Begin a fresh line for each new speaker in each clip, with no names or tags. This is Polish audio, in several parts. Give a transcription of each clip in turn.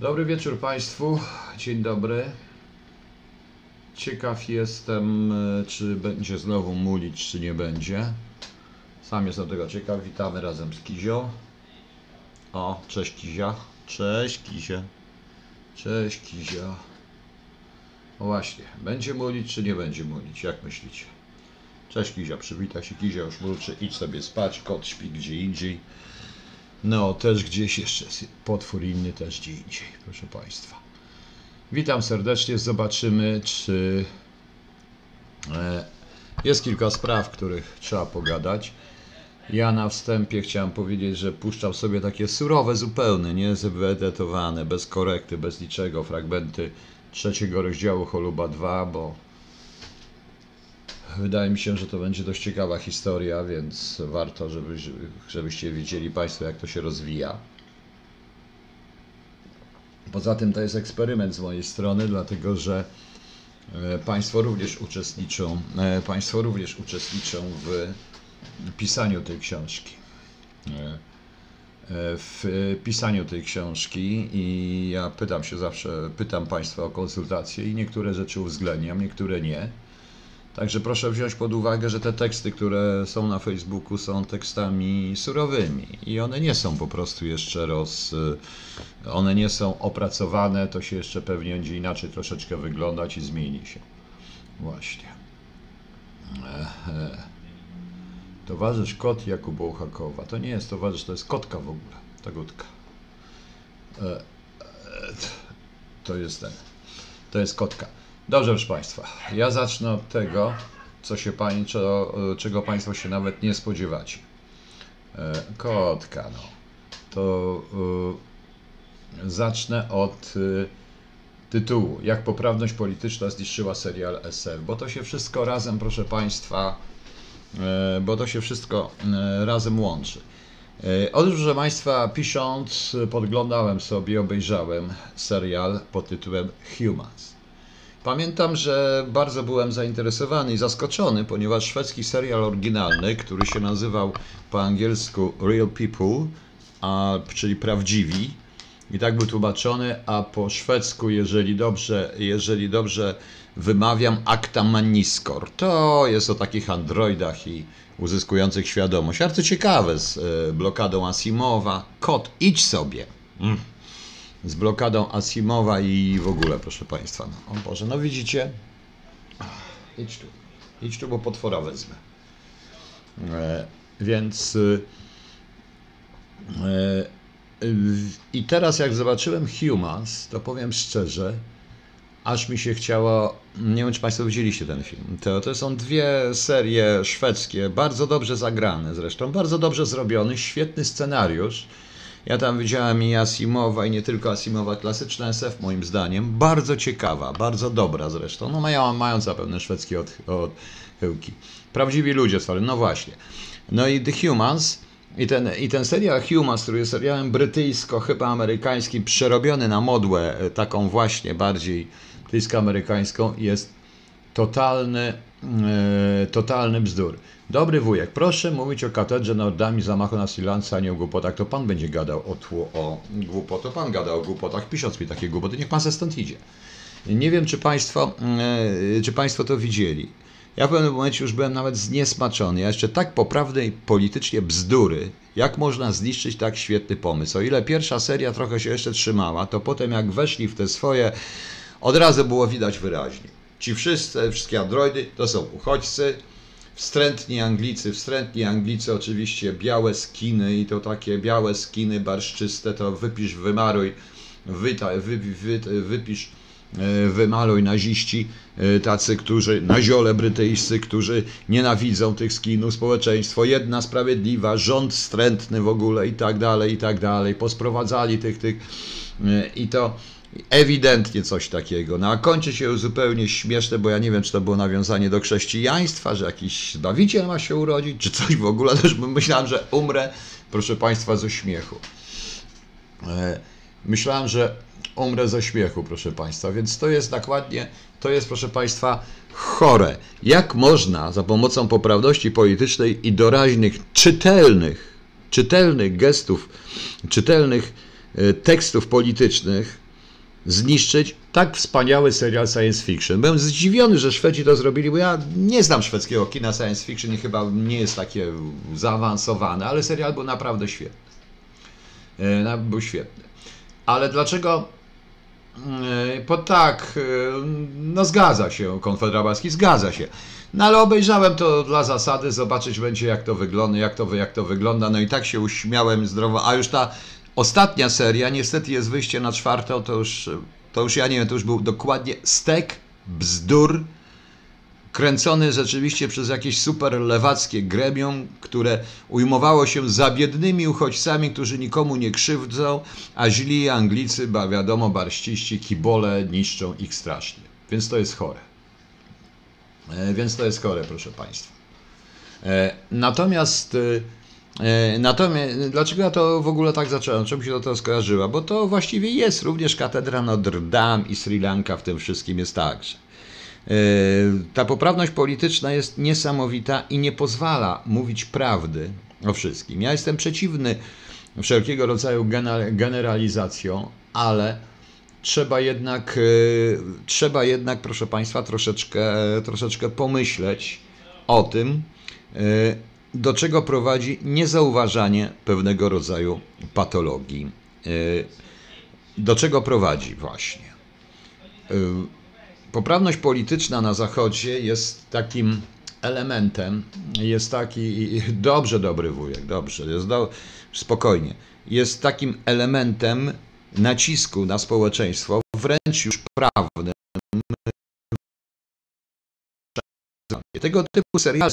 Dobry wieczór Państwu. Dzień dobry. Ciekaw jestem, e, czy będzie znowu mulić, czy nie będzie. Sam jestem tego ciekaw. Witamy razem z Kizią. O, cześć Kizia. Cześć Kizia. Cześć Kizia. O właśnie, będzie mulić, czy nie będzie mulić? Jak myślicie? Cześć Kizia, przywita się Kizia, już mulczy. Idź sobie spać, kot śpi gdzie indziej. No, też gdzieś jeszcze potwór inny też gdzie indziej, proszę Państwa. Witam serdecznie, zobaczymy, czy e, jest kilka spraw, których trzeba pogadać. Ja na wstępie chciałem powiedzieć, że puszczam sobie takie surowe, zupełnie, nie wyedytowane, bez korekty, bez niczego, fragmenty trzeciego rozdziału Choluba 2, bo Wydaje mi się, że to będzie dość ciekawa historia, więc warto, żeby, żebyście wiedzieli Państwo, jak to się rozwija. Poza tym to jest eksperyment z mojej strony, dlatego że e, Państwo również uczestniczą, e, Państwo również uczestniczą w pisaniu tej książki. E, w pisaniu tej książki i ja pytam się zawsze, pytam Państwa o konsultacje i niektóre rzeczy uwzględniam, niektóre nie. Także proszę wziąć pod uwagę, że te teksty, które są na Facebooku, są tekstami surowymi i one nie są po prostu jeszcze roz. One nie są opracowane, to się jeszcze pewnie będzie inaczej troszeczkę wyglądać i zmieni się. Właśnie. Towarzysz kot Jakuba Uchakowa. To nie jest towarzysz, to jest kotka w ogóle. Ta kotka. E, e, to jest ten. To jest kotka. Dobrze, proszę Państwa, ja zacznę od tego, co się pani, czego, czego Państwo się nawet nie spodziewacie. E, kotka, no. To y, zacznę od y, tytułu Jak poprawność polityczna zniszczyła serial SF, bo to się wszystko razem, proszę Państwa, bo to się wszystko razem łączy. Otóż, proszę Państwa, pisząc, podglądałem sobie, obejrzałem serial pod tytułem Humans. Pamiętam, że bardzo byłem zainteresowany i zaskoczony, ponieważ szwedzki serial oryginalny, który się nazywał po angielsku Real People, a, czyli prawdziwi, i tak był tłumaczony, a po szwedzku, jeżeli dobrze, jeżeli dobrze wymawiam, Acta Maniskor. To jest o takich androidach i uzyskujących świadomość. Bardzo ciekawe z e, blokadą Asimowa. Kot, idź sobie. Mm z blokadą Asimowa i w ogóle, proszę Państwa. No, o Boże, no widzicie? Idź tu. Idź tu, bo potwora wezmę. E, więc e, e, i teraz jak zobaczyłem Humans, to powiem szczerze, aż mi się chciało, nie wiem czy Państwo widzieliście ten film, to, to są dwie serie szwedzkie, bardzo dobrze zagrane zresztą, bardzo dobrze zrobiony, świetny scenariusz, ja tam widziałem i Asimowa, i nie tylko Asimowa, klasyczna SF moim zdaniem. Bardzo ciekawa, bardzo dobra zresztą. No mają, mają zapewne szwedzkie od, odchyłki. Prawdziwi ludzie stworzeni, no właśnie. No i The Humans, i ten, I ten serial Humans, który jest serialem brytyjsko, chyba amerykańskim, przerobiony na modłę e, taką właśnie bardziej brytyjsko-amerykańską, jest totalny, e, totalny bzdur. Dobry wujek, proszę mówić o katedrze Nordami, zamachu na Silansa, a nie o głupotach. To pan będzie gadał o, tło, o. To pan gadał o głupotach, pisząc mi takie głupoty. Niech pan se stąd idzie. Nie wiem, czy państwo, e, czy państwo to widzieli. Ja w pewnym momencie już byłem nawet zniesmaczony. Ja jeszcze tak poprawnej politycznie bzdury, jak można zniszczyć tak świetny pomysł. O ile pierwsza seria trochę się jeszcze trzymała, to potem jak weszli w te swoje, od razu było widać wyraźnie. Ci wszyscy, wszystkie androidy to są uchodźcy, wstrętni Anglicy, wstrętni Anglicy oczywiście, białe skiny i to takie białe skiny barszczyste, to wypisz, wymaruj, wyta, wy, wy, wypisz, e, wymaluj naziści, e, tacy, którzy, naziole brytyjscy, którzy nienawidzą tych skinów, społeczeństwo, jedna sprawiedliwa, rząd wstrętny w ogóle i tak dalej, i tak dalej, posprowadzali tych, tych e, i to Ewidentnie coś takiego. No a kończy się zupełnie śmieszne, bo ja nie wiem, czy to było nawiązanie do chrześcijaństwa, że jakiś Zbawiciel ma się urodzić, czy coś w ogóle. Też myślałem, że umrę, proszę Państwa, ze śmiechu. E, myślałem, że umrę ze śmiechu, proszę Państwa, więc to jest dokładnie, to jest, proszę Państwa, chore. Jak można za pomocą poprawności politycznej i doraźnych, czytelnych, czytelnych gestów, czytelnych e, tekstów politycznych, zniszczyć tak wspaniały serial science fiction. Byłem zdziwiony, że Szwedzi to zrobili, bo ja nie znam szwedzkiego kina science fiction i chyba nie jest takie zaawansowane, ale serial był naprawdę świetny. E, był świetny. Ale dlaczego? E, tak, e, no zgadza się, Konfederacki zgadza się. No ale obejrzałem to dla zasady, zobaczyć będzie jak to wygląda, jak to, jak to wygląda. No i tak się uśmiałem zdrowo, a już ta ostatnia seria, niestety jest wyjście na czwartą, to już, to już ja nie wiem, to już był dokładnie stek bzdur, kręcony rzeczywiście przez jakieś super lewackie gremium, które ujmowało się za biednymi uchodźcami, którzy nikomu nie krzywdzą, a źli Anglicy, ba wiadomo, barściści, kibole niszczą ich strasznie. Więc to jest chore. E, więc to jest chore, proszę Państwa. E, natomiast, e, natomiast, dlaczego ja to w ogóle tak zacząłem? Czemu się to, to skojarzyła? Bo to właściwie jest również katedra Notre Dame i Sri Lanka w tym wszystkim jest także. Ta poprawność polityczna jest niesamowita i nie pozwala mówić prawdy o wszystkim. Ja jestem przeciwny wszelkiego rodzaju generalizacjom, ale trzeba jednak, e, trzeba jednak, proszę Państwa, troszeczkę, troszeczkę pomyśleć o tym, e, do czego prowadzi niezauważanie pewnego rodzaju patologii. E, do czego prowadzi właśnie? Poprawność polityczna na Zachodzie jest takim elementem, jest taki, dobrze, dobry wujek, dobrze, jest do, spokojnie, jest takim elementem nacisku na społeczeństwo, wręcz już prawnym. Tego typu seriale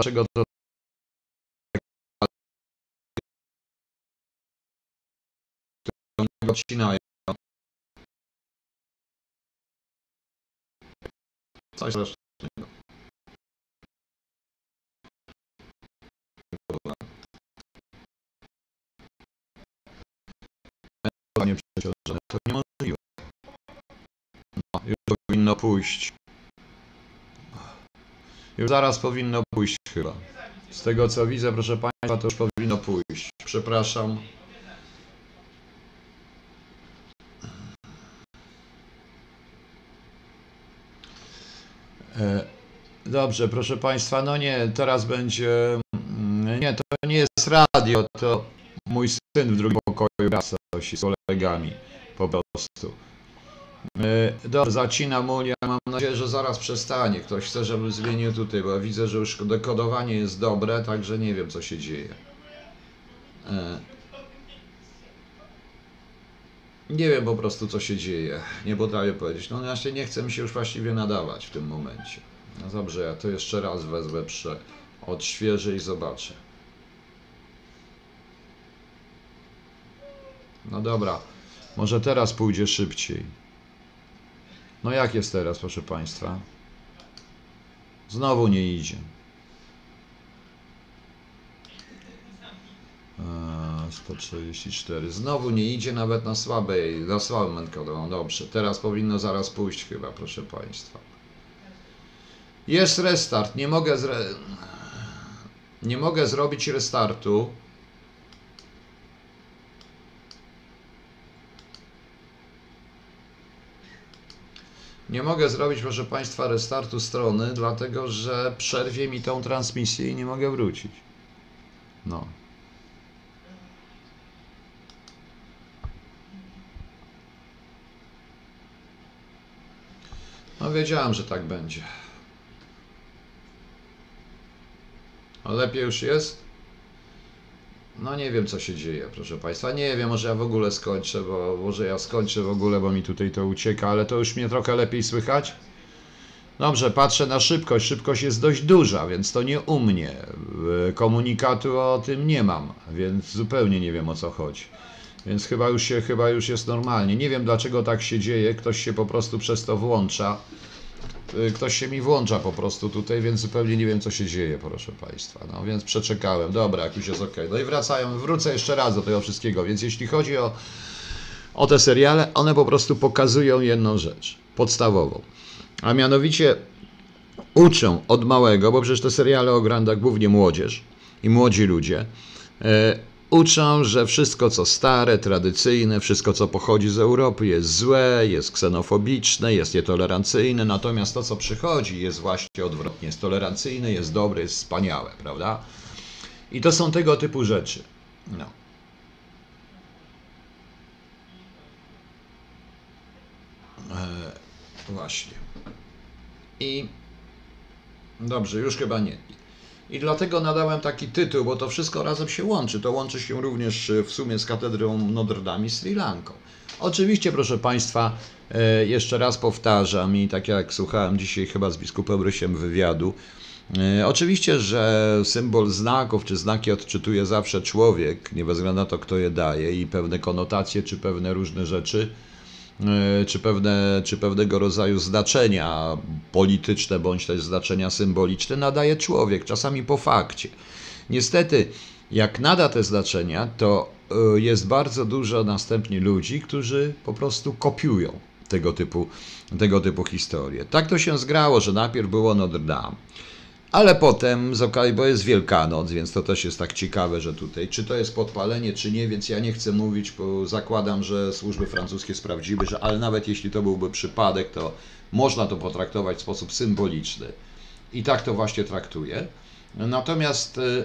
dlaczego to odcinają. Coś strasznego. Nie przeciążone, to niemożliwe. No, już powinno pójść. Już zaraz powinno pójść chyba. Z tego co widzę, proszę Państwa, to już powinno pójść. Przepraszam. E, dobrze, proszę Państwa, no nie, teraz będzie... Mm, nie, to nie jest radio, to mój syn w drugim pokoju gra z kolegami po prostu. E, dobrze, zacina mu, ja mam nadzieję, że zaraz przestanie. Ktoś chce, żebym zmienił tutaj, bo widzę, że już dekodowanie jest dobre, także nie wiem, co się dzieje. E, nie wiem po prostu, co się dzieje. Nie potrafię powiedzieć. No właśnie nie chcę mi się już właściwie nadawać w tym momencie. No dobrze, ja to jeszcze raz wezmę, prze, odświeżę i zobaczę. No dobra, może teraz pójdzie szybciej. No jak jest teraz, proszę Państwa? Znowu nie idzie. Eee, 144. Znowu nie idzie nawet na słabej, na słabym. No dobrze, teraz powinno zaraz pójść chyba, proszę Państwa. Jest restart. Nie mogę, zre... nie mogę zrobić restartu. Nie mogę zrobić, proszę Państwa, restartu strony, dlatego że przerwie mi tą transmisję i nie mogę wrócić. No. No wiedziałem, że tak będzie. A lepiej już jest? No nie wiem, co się dzieje, proszę Państwa. Nie wiem, może ja w ogóle skończę, bo może ja skończę w ogóle, bo mi tutaj to ucieka, ale to już mnie trochę lepiej słychać. Dobrze, patrzę na szybkość. Szybkość jest dość duża, więc to nie u mnie. Komunikatu o tym nie mam, więc zupełnie nie wiem o co chodzi. Więc chyba już, się, chyba już jest normalnie. Nie wiem dlaczego tak się dzieje. Ktoś się po prostu przez to włącza. Y, Ktoś się mi włącza po prostu tutaj, więc zupełnie nie wiem co się dzieje, proszę Państwa. No więc przeczekałem. Dobra, jak już jest ok. No i wracają. Wrócę jeszcze raz do tego wszystkiego. Więc jeśli chodzi o, o te seriale, one po prostu pokazują jedną rzecz podstawową. A mianowicie uczą od małego, bo przecież te seriale o grandach głównie młodzież i młodzi ludzie, e, uczą, że wszystko co stare, tradycyjne, wszystko co pochodzi z Europy jest złe, jest ksenofobiczne, jest nietolerancyjne, natomiast to co przychodzi jest właśnie odwrotnie, jest tolerancyjne, jest dobre, jest wspaniałe, prawda? I to są tego typu rzeczy. No. E, właśnie. I dobrze, już chyba nie. I dlatego nadałem taki tytuł, bo to wszystko razem się łączy. To łączy się również w sumie z katedrą Notre Dame i Sri Lanką. Oczywiście, proszę Państwa, e, jeszcze raz powtarzam i tak jak słuchałem dzisiaj chyba z biskupem Rysiem wywiadu, e, Oczywiście, że symbol znaków czy znaki odczytuje zawsze człowiek, nie bez względu na to, kto je daje, i pewne konotacje czy pewne różne rzeczy E, czy, pewne, czy pewnego rodzaju znaczenia polityczne bądź też znaczenia symboliczne nadaje człowiek, czasami po fakcie. Niestety, jak nada te znaczenia, to e, jest bardzo dużo następnie ludzi, którzy po prostu kopiują tego typu, tego typu historie. Tak to się zgrało, że najpierw było Notre Dame. Ale potem, bo jest Wielkanoc, więc to też jest tak ciekawe, że tutaj, czy to jest podpalenie, czy nie, więc ja nie chcę mówić, bo zakładam, że służby francuskie sprawdziły, że ale nawet jeśli to byłby przypadek, to można to potraktować w sposób symboliczny. I tak to właśnie traktuję. Natomiast, y,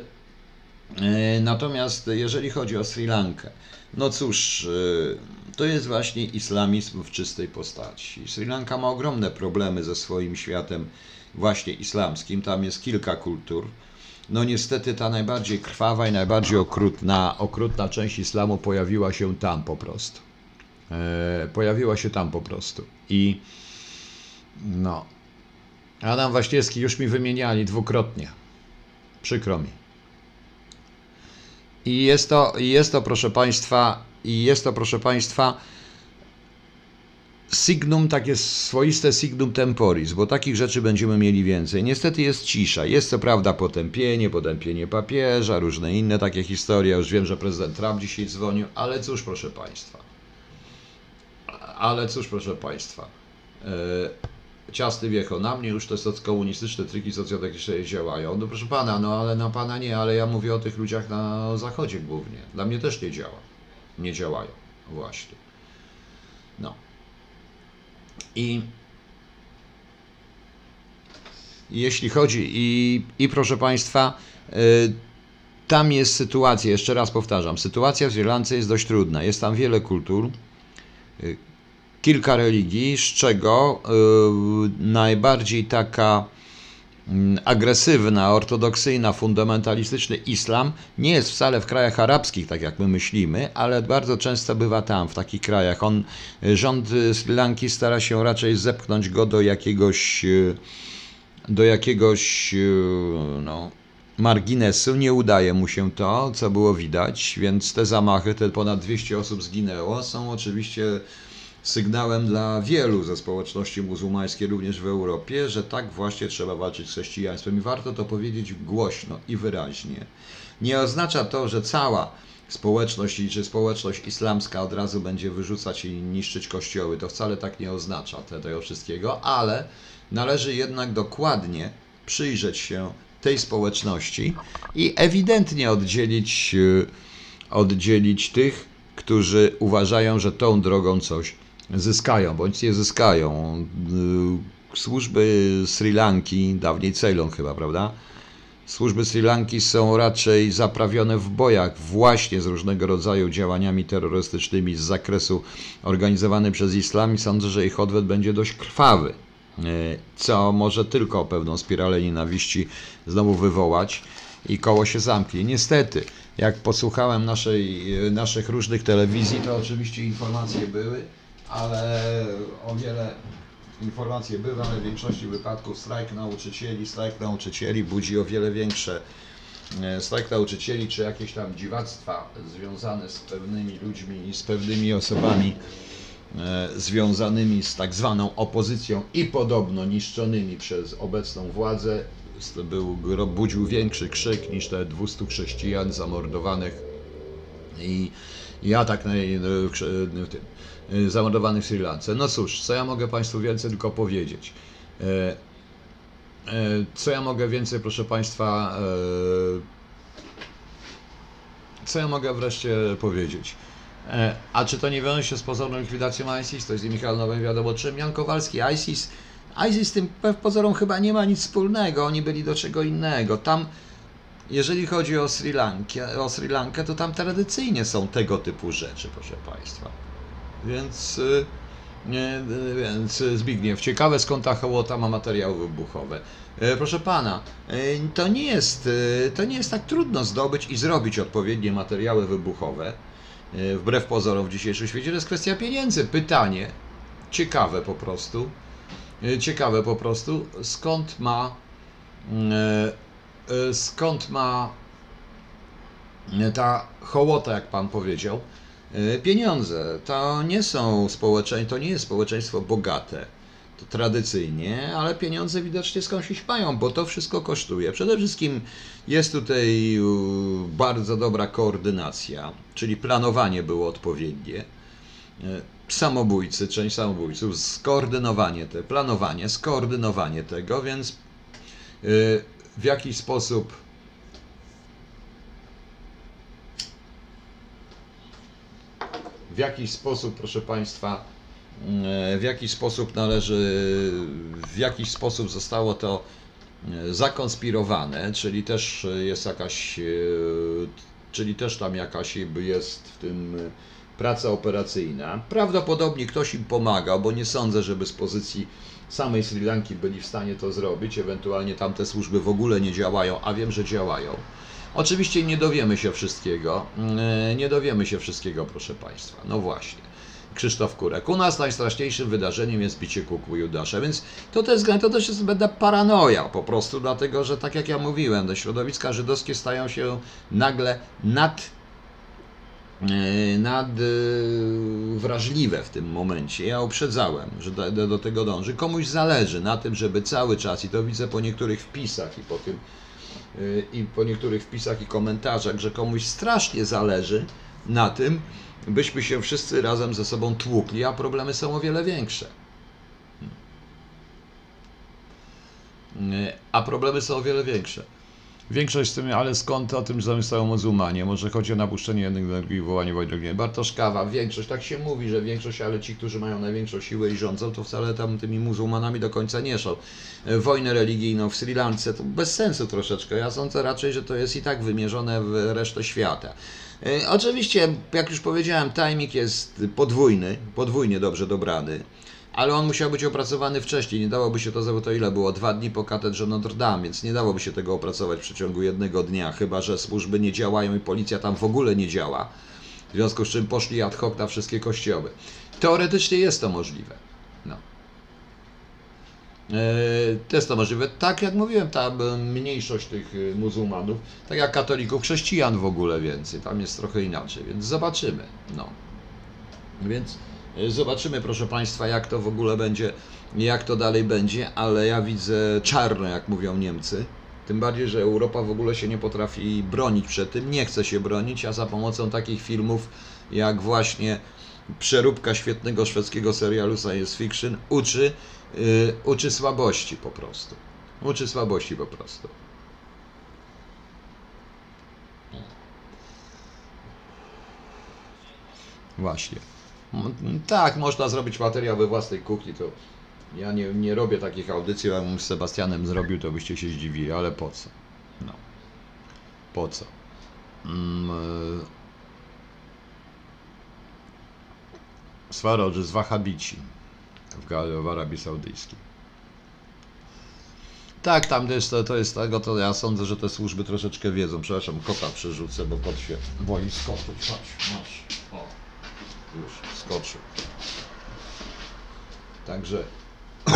y, natomiast jeżeli chodzi o Sri Lankę, no cóż, y, to jest właśnie islamizm w czystej postaci. Sri Lanka ma ogromne problemy ze swoim światem właśnie islamskim. Tam jest kilka kultur. No niestety ta najbardziej krwawa i najbardziej okrutna, okrutna część islamu pojawiła się tam po prostu. E, pojawiła się tam po prostu. I no. Adam Waśniewski już mi wymieniali dwukrotnie. Przykro mi. I jest to, jest to proszę Państwa, i jest to proszę Państwa, signum, takie swoiste signum temporis, bo takich rzeczy będziemy mieli więcej. Niestety jest cisza. Jest co prawda potępienie, potępienie papieża, różne inne takie historie. Już wiem, że prezydent Trump dzisiaj dzwonił, ale cóż, proszę Państwa. Ale cóż, proszę Państwa. E, ciasty wiecho, na mnie już te komunistyczne triki socjotechniczne działają. No proszę Pana, no ale na Pana nie, ale ja mówię o tych ludziach na Zachodzie głównie. Dla mnie też nie działa. Nie działają. Właśnie. I jeśli chodzi, i, i proszę Państwa, y, tam jest sytuacja, jeszcze raz powtarzam, sytuacja w Sri Lance jest dość trudna. Jest tam wiele kultur, y, kilka religii, z czego y, najbardziej taka agresywna, ortodoksyjna, fundamentalistyczny islam nie jest wcale w krajach arabskich, tak jak my myślimy, ale bardzo często bywa tam, w takich krajach. On, rząd Sri Lanki stara się raczej zepchnąć go do jakiegoś, e, do jakiegoś no, marginesu. Nie udaje mu się to, co było widać, więc te zamachy, te ponad 200 osób zginęło, są oczywiście sygnałem dla wielu ze społeczności muzułmańskiej, również w Europie, że tak właśnie trzeba walczyć z chrześcijaństwem. I warto to powiedzieć głośno i wyraźnie. Nie oznacza to, że cała społeczność czy społeczność islamska od razu będzie wyrzucać i niszczyć kościoły. To wcale tak nie oznacza tego wszystkiego, ale należy jednak dokładnie przyjrzeć się tej społeczności i ewidentnie oddzielić, oddzielić tych, którzy uważają, że tą drogą coś zyskają, bądź nie zyskają. Y, Służby Sri Lanki, dawniej Ceylon chyba, prawda? Służby Sri Lanki są raczej zaprawione w bojach właśnie z różnego rodzaju działaniami terrorystycznymi z zakresu organizowanym przez islam i sądzę, że ich odwet będzie dość krwawy, e, co może tylko pewną spiralę nienawiści znowu wywołać i koło się zamknie. Niestety, jak posłuchałem naszej, e, naszych różnych telewizji, to oczywiście informacje były, ale o wiele informacje były, ale w większości wypadków strajk nauczycieli, strajk nauczycieli budzi o wiele większe e, strajk nauczycieli, czy jakieś tam dziwactwa związane z pewnymi ludźmi i z pewnymi osobami e, związanymi z tak zwaną opozycją i podobno niszczonymi przez obecną władzę, był, budził większy krzyk niż te 200 chrześcijan zamordowanych i, i atak na, Y, zamordowanych w Sri Lance. No cóż, co ja mogę Państwu więcej tylko powiedzieć? E, e, co ja mogę więcej, proszę Państwa, co ja mogę wreszcie powiedzieć? A czy to nie wiąże się z pozorną likwidacją ISIS? To jest Michał Nowy wiadomo czym. Jan Kowalski, ISIS, ISIS z tym pozorom chyba nie ma nic wspólnego. Oni byli do czego innego. Tam, jeżeli chodzi o Sri Lankę, o Sri Lankę to tam tradycyjnie są tego typu rzeczy, proszę Państwa. Więc, y, nie, y, więc Zbigniew, ciekawe skąd ta hołota ma materiały wybuchowe. E, proszę pana, e, to nie, jest, e, to nie jest tak trudno zdobyć i zrobić odpowiednie materiały wybuchowe. Wbrew pozorom w dzisiejszym świecie to jest kwestia pieniędzy. Pytanie, ciekawe po prostu, ciekawe po prostu, skąd ma, skąd ma ta hołota, jak pan powiedział, pieniądze. To nie są społeczeństwo, to nie jest społeczeństwo bogate. To tradycyjnie, ale pieniądze widocznie skądś mają, bo to wszystko kosztuje. Przede wszystkim jest tutaj bardzo dobra koordynacja, czyli planowanie było odpowiednie. E, samobójcy, część samobójców, skoordynowanie te, planowanie, skoordynowanie tego, więc e, w jakiś sposób w jakiś sposób, proszę Państwa, e, w jakiś sposób należy, w jakiś sposób zostało to e, zakonspirowane, czyli też jest jakaś, e, czyli też tam jakaś jest w tym praca operacyjna. Prawdopodobnie ktoś im pomagał, bo nie sądzę, żeby z pozycji samej Sri Lanki byli w stanie to zrobić, ewentualnie tamte służby w ogóle nie działają, a wiem, że działają. Oczywiście nie dowiemy się wszystkiego. Mm, nie dowiemy się wszystkiego, proszę Państwa. No właśnie. Krzysztof Kurek. U nas najstraszniejszym wydarzeniem jest bicie kukły Judasza, więc to też, to też jest będę paranoja po prostu, dlatego że tak jak ja mówiłem, te środowiska żydowskie stają się nagle nad e, e, wrażliwe w tym momencie. Ja uprzedzałem, że do, do tego dąży. Komuś zależy na tym, żeby cały czas, i to widzę po niektórych wpisach i po tym i po niektórych wpisach i komentarzach, że komuś strasznie zależy na tym, byśmy się wszyscy razem ze sobą tłukli, a problemy są o wiele większe. A problemy są o wiele większe. Większość z tym, ale skąd o tym zamyślają muzułmanie? Może chodzi o napuszczenie jednych energii i wywołanie wojny Bartoszkawa, większość, tak się mówi, że większość, ale ci, którzy mają największą siłę i rządzą, to wcale tam tymi muzułmanami do końca nie są. Wojnę religijną w Sri Lance to bez sensu troszeczkę. Ja sądzę raczej, że to jest i tak wymierzone w resztę świata. E, oczywiście, jak już powiedziałem, timing jest podwójny, podwójnie dobrze dobrany ale on musiał być opracowany wcześniej. Nie dałoby się to, to ile było? Dwa dni po katedrze Notre Dame, więc nie dałoby się tego opracować w przeciągu jednego dnia, chyba że służby nie działają i policja tam w ogóle nie działa. W związku z czym poszli ad hoc na wszystkie kościoły. Teoretycznie jest to możliwe. No. To jest to możliwe. Tak jak mówiłem, ta mniejszość tych e, muzułmanów, tak jak katolików, chrześcijan w ogóle więcej, tam jest trochę inaczej, więc zobaczymy. No. Więc Zobaczymy, proszę Państwa, jak to w ogóle będzie, jak to dalej będzie, ale ja widzę czarno, jak mówią Niemcy. Tym bardziej, że Europa w ogóle się nie potrafi bronić przed tym, nie chce się bronić, a za pomocą takich filmów jak właśnie przeróbka świetnego szwedzkiego serialu science fiction uczy, yy, uczy słabości po prostu. Uczy słabości po prostu. Właśnie. Tak, można zrobić materiał we własnej kuchni, to ja nie, nie robię takich audycji, jakbym z Sebastianem zrobił, to byście się zdziwili, ale po co? No. Po co? Mm, e, Swarodzy z Wahabici w, w Arabii Saudyjskiej. Tak, tam jest, to, to jest tego, to ja sądzę, że te służby troszeczkę wiedzą. Przepraszam, kota przerzucę, bo kot się boi skoczyć. Chodź, masz. O, już skoczył. Także.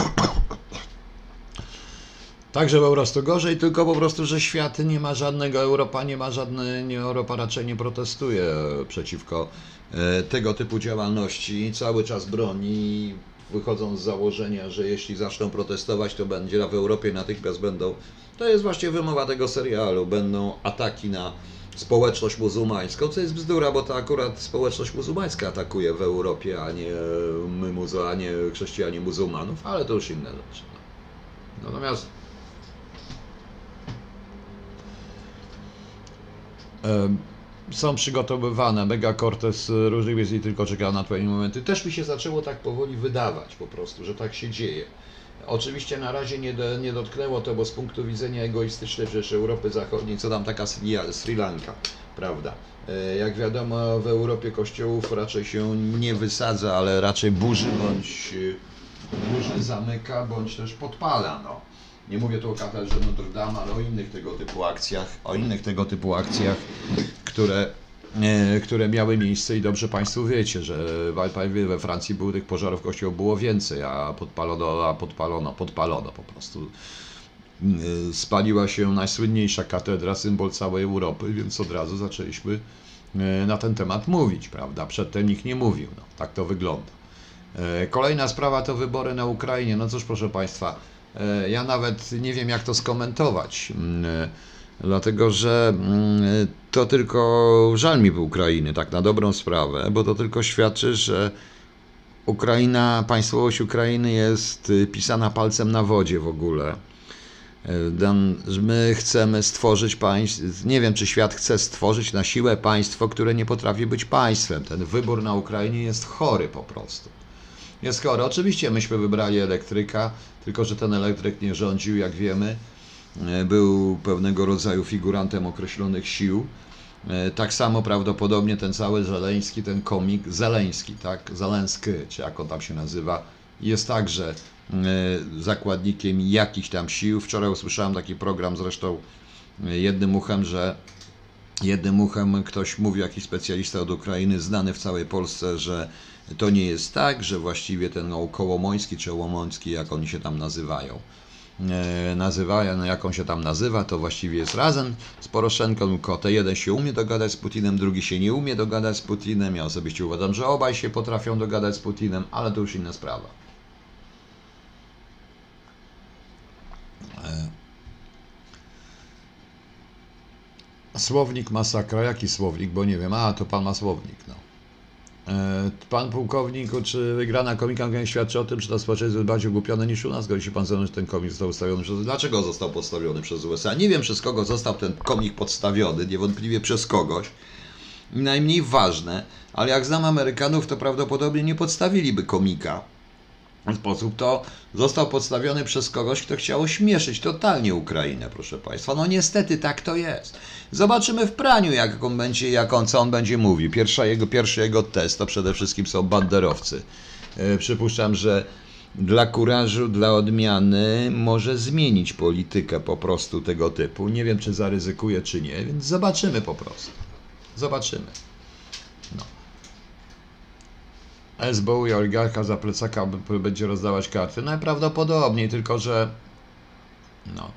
Także po prostu gorzej, tylko po prostu, że świat nie ma żadnego, Europa nie ma żadnej, nie, Europa raczej nie protestuje przeciwko e, tego typu działalności, cały czas broni, wychodząc z założenia, że jeśli zaczną protestować, to będzie w Europie natychmiast będą, to jest właśnie wymowa tego serialu, będą ataki na społeczność muzułmańską, co jest bzdura, bo to akurat społeczność muzułmańska atakuje w Europie, a nie my, muzu- a nie chrześcijanie muzułmanów, ale to już inne rzeczy. Natomiast są przygotowywane. Mega Cortez y, różnych jest i tylko czeka na twoje momenty. Też mi się zaczęło tak powoli wydawać po prostu, że tak się dzieje. Oczywiście na razie nie, do, nie dotknęło to, bo z punktu widzenia egoistycznej przecież Europy Zachodniej, co tam taka Sri, Lanka, prawda? E, Jak wiadomo, w Europie kościołów raczej się nie wysadza, ale raczej burzy bądź burzy zamyka, bądź też podpala. No. Nie mówię tu o katedrze Notre Dame, ale o innych tego typu akcjach, o innych tego typu akcjach, które, które miały miejsce i dobrze Państwo wiecie, że we Francji było tych pożarów kościołów było więcej, a podpalono, a podpalono, podpalono po prostu. E, Spaliła się najsłynniejsza katedra, symbol całej Europy, więc od razu zaczęliśmy e, na ten temat mówić, prawda? Przedtem nikt nie mówił, no, tak to wygląda. E, Kolejna sprawa to wybory na Ukrainie. No cóż, proszę Państwa, e, ja nawet nie wiem, jak to skomentować, mm, e, dlatego że mm, to tylko żal mi Ukrainy, tak na dobrą sprawę, bo to tylko świadczy, że Ukraina, państwowość Ukrainy jest y, pisana palcem na wodzie w ogóle. Że My chcemy stworzyć państwo, nie wiem czy świat chce stworzyć na siłę państwo, które nie potrafi być państwem. Ten wybór na Ukrainie jest chory po prostu. Jest chory. Oczywiście myśmy wybrali elektryka, tylko że ten elektryk nie rządził, jak wiemy. E, Był pewnego rodzaju figurantem określonych sił. E, Tak samo prawdopodobnie ten cały Żeleński, ten komik, Zeleński, tak? Zelensky, czy jak on tam się nazywa, jest także e, zakładnikiem jakichś tam sił. Wczoraj usłyszałem taki program zresztą jednym uchem, że jednym uchem ktoś mówi, jakiś specjalista od Ukrainy, znany w całej Polsce, że to nie jest tak, że właściwie ten Kołomoński czy Łomoński, jak oni się tam nazywają, e, nazywają, no jak on się tam nazywa, to właściwie jest razem z Poroszenką, tylko jeden się umie dogadać z Putinem, drugi się nie umie dogadać z Putinem. Ja osobiście uważam, że obaj się potrafią dogadać z Putinem, ale to już inna sprawa. Słownik masakra, jaki słownik, bo nie wiem, a to pan ma słownik, no. E, Pan pułkowniku, czy wygrana komika świadczy o tym, że to społeczeństwo jest bardziej ogłupione niż u nas? Zgodzi się pan ze mną, że ten komik został ustawiony przez... Dlaczego został podstawiony przez USA? Nie wiem, przez kogo został ten komik podstawiony, niewątpliwie przez kogoś. Najmniej ważne, ale jak znam Amerykanów, to prawdopodobnie nie podstawiliby komika sposób, to został podstawiony przez kogoś, kto chciał ośmieszyć totalnie Ukrainę, proszę Państwa. No niestety tak to jest. Zobaczymy w praniu, jak on będzie, jak on, co on będzie mówił. Pierwsza jego, pierwszy jego test to przede wszystkim są banderowcy. E, przypuszczam, że dla kurażu, dla odmiany może zmienić politykę po prostu tego typu. Nie wiem, czy zaryzykuje, czy nie, więc zobaczymy po prostu. Zobaczymy. SBU i oligarcha za plecaka będzie rozdawać karty. Najprawdopodobniej, tylko że no,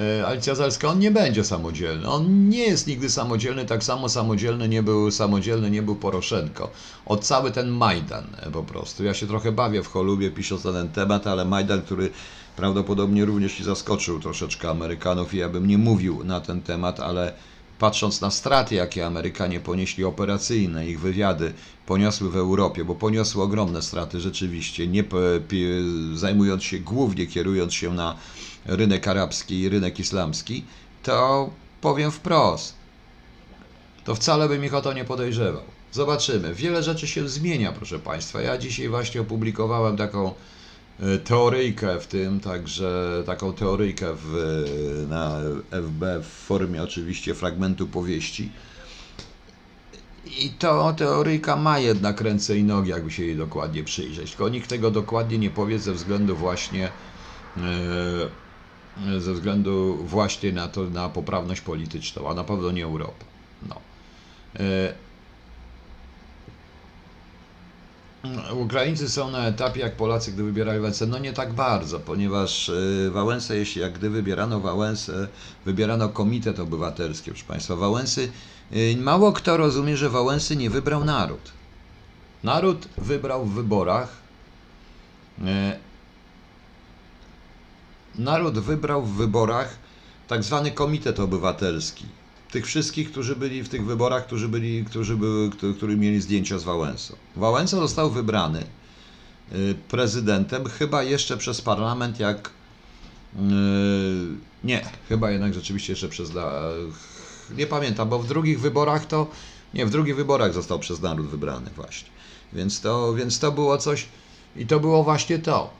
e, Alicja Zalska, on nie będzie samodzielny. On nie jest nigdy samodzielny, tak samo samodzielny nie był samodzielny nie był Poroszenko. Od cały ten Majdan e, po prostu. Ja się trochę bawię w cholubie pisząc na ten temat, ale Majdan, który prawdopodobnie również i zaskoczył troszeczkę Amerykanów i ja bym nie mówił na ten temat, ale patrząc na straty, jakie Amerykanie ponieśli operacyjne, ich wywiady poniosły w Europie, bo poniosły ogromne straty rzeczywiście, nie zajmując się głównie, kierując się na rynek arabski i rynek islamski, to powiem wprost, to wcale bym ich o to nie podejrzewał. Zobaczymy. Wiele rzeczy się zmienia, proszę Państwa. Ja dzisiaj właśnie opublikowałem taką teoryjkę w tym, także taką teoryjkę w, na FB w formie oczywiście fragmentu powieści. I to teoryjka ma jednak ręce i nogi, jakby się jej dokładnie przyjrzeć. Tylko nikt tego dokładnie nie powie ze względu właśnie e, ze względu właśnie na to, na poprawność polityczną, a na pewno nie Europa. No. E, Ukraińcy są na etapie jak Polacy, gdy wybierali Wałęsę. No nie tak bardzo, ponieważ e, Wałęsę, jeśli jak gdy wybierano Wałęsę, wybierano Komitet Obywatelski, proszę Państwa. Wałęsy, e, mało kto rozumie, że Wałęsy nie wybrał naród. Naród wybrał w wyborach. e, Naród wybrał w wyborach tak zwany Komitet Obywatelski. Tych wszystkich, którzy byli w tych wyborach, którzy, byli, którzy, były, którzy, mieli zdjęcia z Wałęsą. Wałęsa został wybrany y, prezydentem chyba jeszcze przez parlament, jak. y, Nie, chyba jednak rzeczywiście jeszcze przez. Nie pamiętam, bo w drugich wyborach to. Nie, w drugich wyborach został przez naród wybrany, właśnie. Więc to, więc to było coś. I to było właśnie to.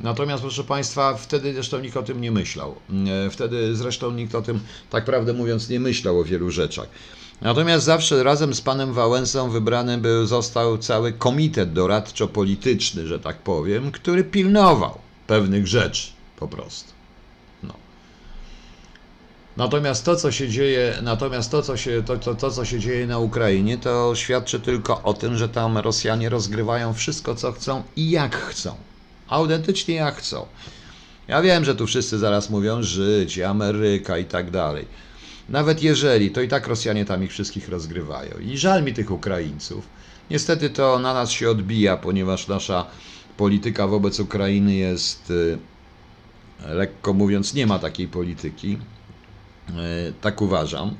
Natomiast, proszę Państwa, wtedy zresztą nikt o tym nie myślał. E, Wtedy zresztą nikt o tym, tak prawdę mówiąc, nie myślał o wielu rzeczach. Natomiast zawsze razem z panem Wałęsą wybrany był, został cały komitet doradczo-polityczny, że tak powiem, który pilnował pewnych rzeczy po prostu. No. Natomiast to, co się dzieje, natomiast to, co się, to, to, to, co się dzieje na Ukrainie, to świadczy tylko o tym, że tam Rosjanie rozgrywają wszystko, co chcą i jak chcą. Autentycznie jak chcą. Ja wiem, że tu wszyscy zaraz mówią Żydź, Ameryka i tak dalej. Nawet jeżeli, to i tak Rosjanie tam ich wszystkich rozgrywają. I żal mi tych Ukraińców. Niestety to na nas się odbija, ponieważ nasza polityka wobec Ukrainy jest, y, lekko mówiąc, nie ma takiej polityki. Y, Tak uważam.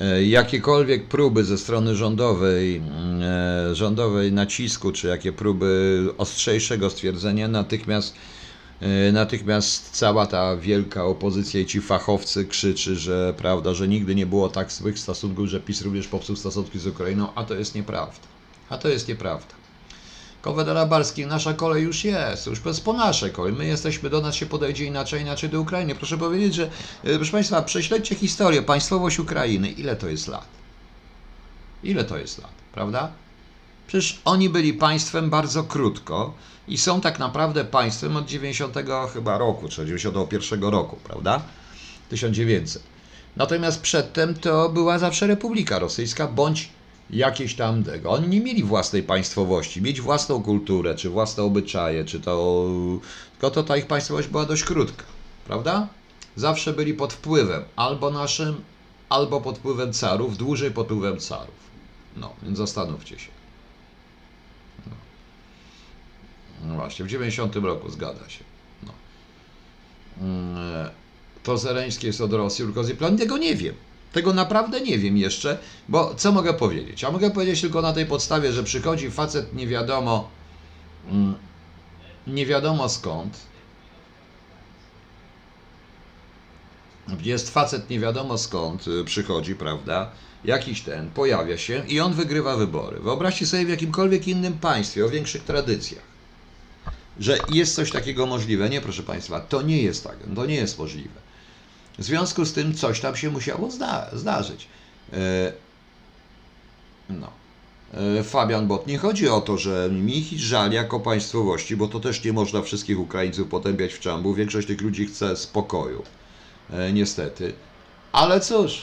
E, Jakiekolwiek próby ze strony rządowej, e, rządowej nacisku, czy jakie próby ostrzejszego stwierdzenia, natychmiast, e, natychmiast cała ta wielka opozycja i ci fachowcy krzyczy, że prawda, że nigdy nie było tak złych stosunków, że PiS również popsuł stosunki z Ukrainą, a to jest nieprawda. A to jest nieprawda. Konfedera Barski, nasza kolej już jest, już po naszej kolei. My jesteśmy, do nas się podejdzie inaczej, inaczej do Ukrainy. Proszę powiedzieć, że, e, proszę Państwa, prześledźcie historię, państwowość Ukrainy. Ile to jest lat? Ile to jest lat, prawda? Przecież oni byli państwem bardzo krótko i są tak naprawdę państwem od 90 chyba roku, czy 91 roku, prawda? 1900. Natomiast przedtem to była zawsze Republika Rosyjska bądź jakieś tam tego. Oni nie mieli własnej państwowości, mieć własną kulturę, czy własne obyczaje, czy to. Tylko to ta ich państwowość była dość krótka, prawda? Zawsze byli pod wpływem albo naszym, albo pod wpływem carów, dłużej pod wpływem carów. No, więc zastanówcie się. No, no właśnie, w 90 roku zgadza się. No. Mm, To Zeleński jest od Rosji, Urkozji plan, tego nie wiem. Tego naprawdę nie wiem jeszcze, bo co mogę powiedzieć? Ja mogę powiedzieć tylko na tej podstawie, że przychodzi facet nie wiadomo, mm, nie wiadomo skąd. Jest facet nie wiadomo skąd y, przychodzi, prawda? Jakiś ten pojawia się i on wygrywa wybory. Wyobraźcie sobie w jakimkolwiek innym państwie o większych tradycjach, że jest coś takiego możliwe. Nie, proszę Państwa, to nie jest tak, to nie jest możliwe. W związku z tym coś tam się musiało zda zdarzyć. E, No. E, Fabian Bot, nie chodzi o to, że mi żal jako państwowości, bo to też nie można wszystkich Ukraińców potępiać w czambu. Większość tych ludzi chce spokoju. E, Niestety. Ale cóż,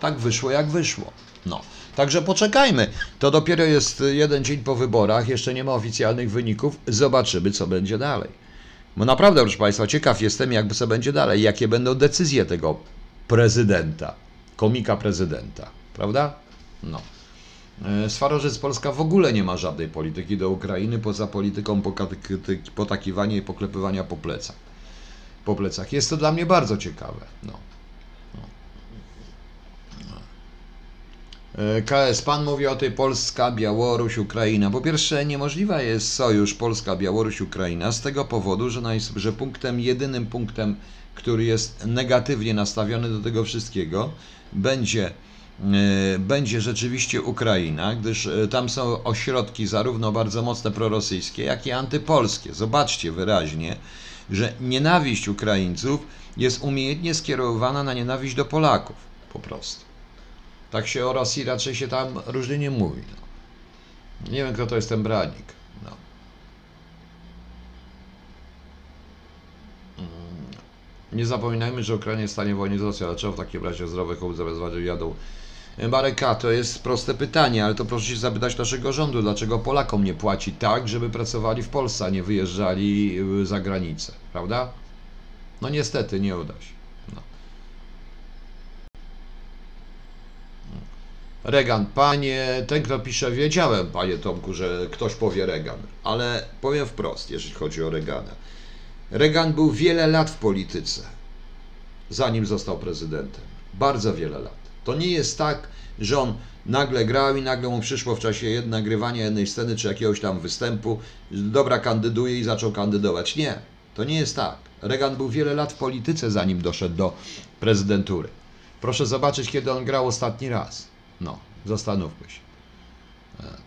tak wyszło jak wyszło. No. Także poczekajmy. To dopiero jest jeden dzień po wyborach, jeszcze nie ma oficjalnych wyników. Zobaczymy, co będzie dalej. Bo naprawdę, proszę Państwa, ciekaw jestem, jakby co będzie dalej, jakie będą decyzje tego prezydenta, komika prezydenta, prawda? No. E, Swarożyc Polska w ogóle nie ma żadnej polityki do Ukrainy poza polityką potakiwania i poklepywania po plecach. Po plecach. Jest to dla mnie bardzo ciekawe. No. KS, pan mówi o tej Polska, Białoruś, Ukraina. Po pierwsze, niemożliwa jest sojusz Polska, Białoruś, Ukraina z tego powodu, że, naj, że punktem, jedynym punktem, który jest negatywnie nastawiony do tego wszystkiego, będzie e, będzie rzeczywiście Ukraina, gdyż e, tam są ośrodki zarówno bardzo mocne prorosyjskie, jak i antypolskie. Zobaczcie wyraźnie, że nienawiść Ukraińców jest umiejętnie skierowana na nienawiść do Polaków, po prostu. Tak się o Rosji raczej się tam różnie nie mówi. No. Nie wiem, kto to jest ten Branik. No. Mm. Nie zapominajmy, że Ukraina jest w stanie wojny z Rosją. Dlaczego w takim razie zdrowe kołby bez jadą? Mareka, to jest proste pytanie, ale to proszę się zapytać naszego rządu, dlaczego Polakom nie płaci tak, żeby pracowali w Polsce, a nie wyjeżdżali y, za granicę, prawda? No niestety, nie uda się. Regan, panie, ten kto pisze, wiedziałem, panie Tomku, że ktoś powie Regan, ale powiem wprost, jeżeli chodzi o Regana. Regan był wiele lat w polityce, zanim został prezydentem. Bardzo wiele lat. To nie jest tak, że on nagle grał i nagle mu przyszło w czasie nagrywania jednej sceny czy jakiegoś tam występu, dobra, kandyduje i zaczął kandydować. Nie, to nie jest tak. Reagan był wiele lat w polityce, zanim doszedł do prezydentury. Proszę zobaczyć, kiedy on grał ostatni raz. No, zastanówmy się. E,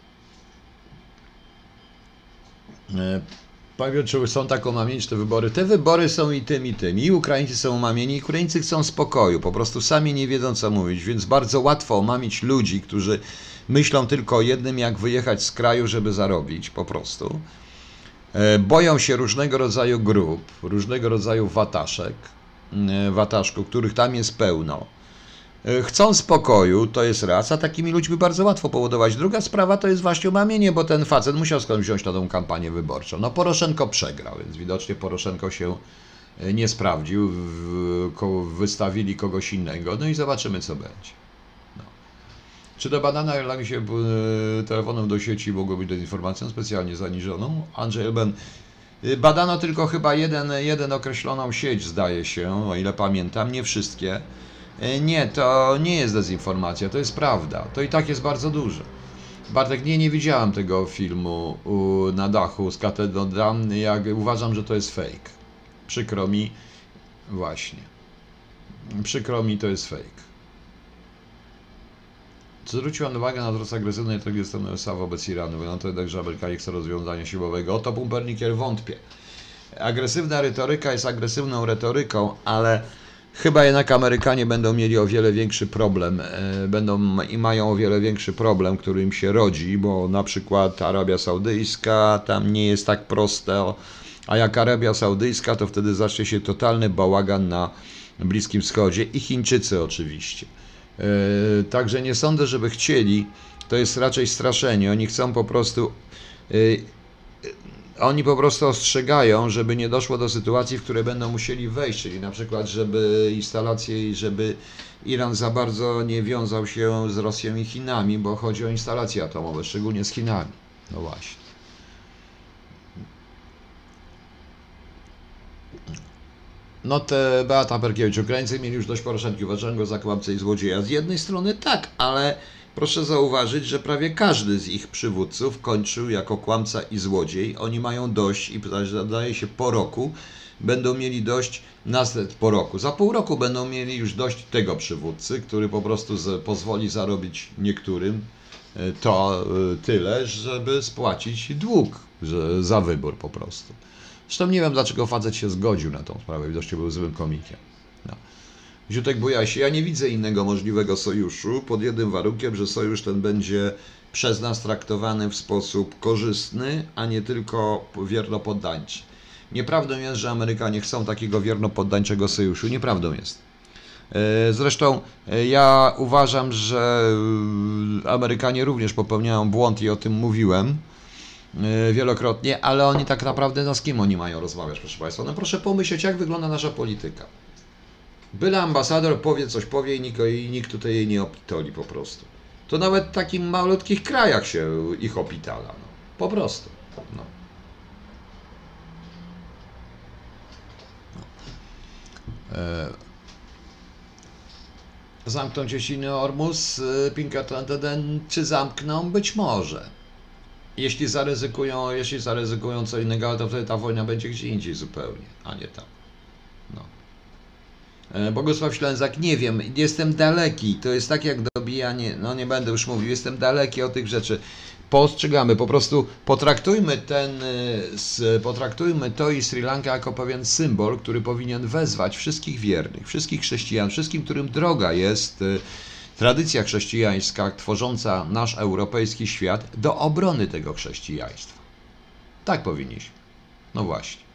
e, Powiem, czy są tak omamieni, te wybory. Te wybory są i tym, i tym. I Ukraińcy są omamieni, i Ukraińcy chcą spokoju. Po prostu sami nie wiedzą, co mówić, więc bardzo łatwo omamić ludzi, którzy myślą tylko o jednym, jak wyjechać z kraju, żeby zarobić, po prostu. E, boją się różnego rodzaju grup, różnego rodzaju wataszek, wataszków, których tam jest pełno chcą spokoju, to jest raz, a takimi ludźmi bardzo łatwo powodować. Druga sprawa to jest właśnie umamienie, bo ten facet musiał skąd wziąć na tą kampanię wyborczą. No Poroszenko przegrał, więc widocznie Poroszenko się e, nie sprawdził, wystawili kogoś innego, no i zobaczymy co będzie. No. Czy do badania jak się e, telefonem do sieci mogło być dezinformacją specjalnie zaniżoną? Andrzej Elben Badano tylko chyba jeden, jeden określoną sieć, zdaje się, o ile pamiętam, nie wszystkie. E, nie, to nie jest dezinformacja, to jest prawda. To i tak jest bardzo duże. Bartek, nie, nie widziałem tego filmu u, na dachu z katedrą Dram. Jak uważam, że to jest fake. Przykro mi, właśnie. Przykro mi, to jest fake. Zwróciłem uwagę na wzrost agresywnej tragedii strony USA wobec Iranu. Na to jednak, że Amerykanie chcą rozwiązania siłowego. Oto Pumpernikier wątpię. Agresywna retoryka jest agresywną retoryką, ale Chyba jednak Amerykanie będą mieli o wiele większy problem, e, będą i mają o wiele większy problem, który im się rodzi, bo na przykład Arabia Saudyjska tam nie jest tak proste, a jak Arabia Saudyjska, to wtedy zacznie się totalny bałagan na Bliskim Wschodzie i Chińczycy oczywiście. E, także nie sądzę, żeby chcieli, to jest raczej straszenie. Oni chcą po prostu e, oni po prostu ostrzegają, żeby nie doszło do sytuacji, w które będą musieli wejść, czyli na przykład, żeby instalacje, żeby Iran za bardzo nie wiązał się z Rosją i Chinami, bo chodzi o instalacje atomowe, szczególnie z Chinami. No właśnie. No te Beata Perkiewicz, Ukraińcy mieli już dość Poroszenki, uważają go za kłamcę i złodzieja. Z jednej strony tak, ale Proszę zauważyć, że prawie każdy z ich przywódców kończył jako kłamca i złodziej. Oni mają dość i zdaje się po roku będą mieli dość następ po roku. Za pół roku będą mieli już dość tego przywódcy, który po prostu z, pozwoli zarobić niektórym e, to e, tyle, żeby spłacić dług że, za wybór po prostu. Zresztą nie wiem, dlaczego facet się zgodził na tą sprawę, widocznie był złym komikiem. Ziutek się. ja nie widzę innego możliwego sojuszu, pod jednym warunkiem, że sojusz ten będzie przez nas traktowany w sposób korzystny, a nie tylko wiernopoddańczy. Nieprawdą jest, że Amerykanie chcą takiego wiernopoddańczego sojuszu. Nieprawdą jest. E, zresztą e, ja uważam, że e, Amerykanie również popełniają błąd i o tym mówiłem wielokrotnie, ale oni tak naprawdę no z kim oni mają rozmawiać, proszę Państwa? No proszę pomyśleć, jak wygląda nasza polityka. Byle ambasador powie coś, powie i nikt, i nikt tutaj jej nie opitoli po prostu. To nawet w takich malutkich krajach się ich opitala. No. Po prostu. No. E... Zamkną Cieśniny Ormus, e, Pinkerton, czy zamkną? Być może. Jeśli zaryzykują, jeśli zaryzykują co innego, to wtedy ta wojna będzie gdzie indziej zupełnie, a nie tam. E, Bogusław Ślęzak, nie wiem, jestem daleki. To jest tak jak dobijanie, no nie będę już mówił, jestem daleki od tych rzeczy. Postrzegamy, po prostu potraktujmy ten, s- potraktujmy to i Sri Lanka jako pewien symbol, który powinien wezwać wszystkich wiernych, wszystkich chrześcijan, wszystkim, którym droga jest y, tradycja chrześcijańska, tworząca nasz europejski świat, do obrony tego chrześcijaństwa. Tak powinniśmy. No właśnie.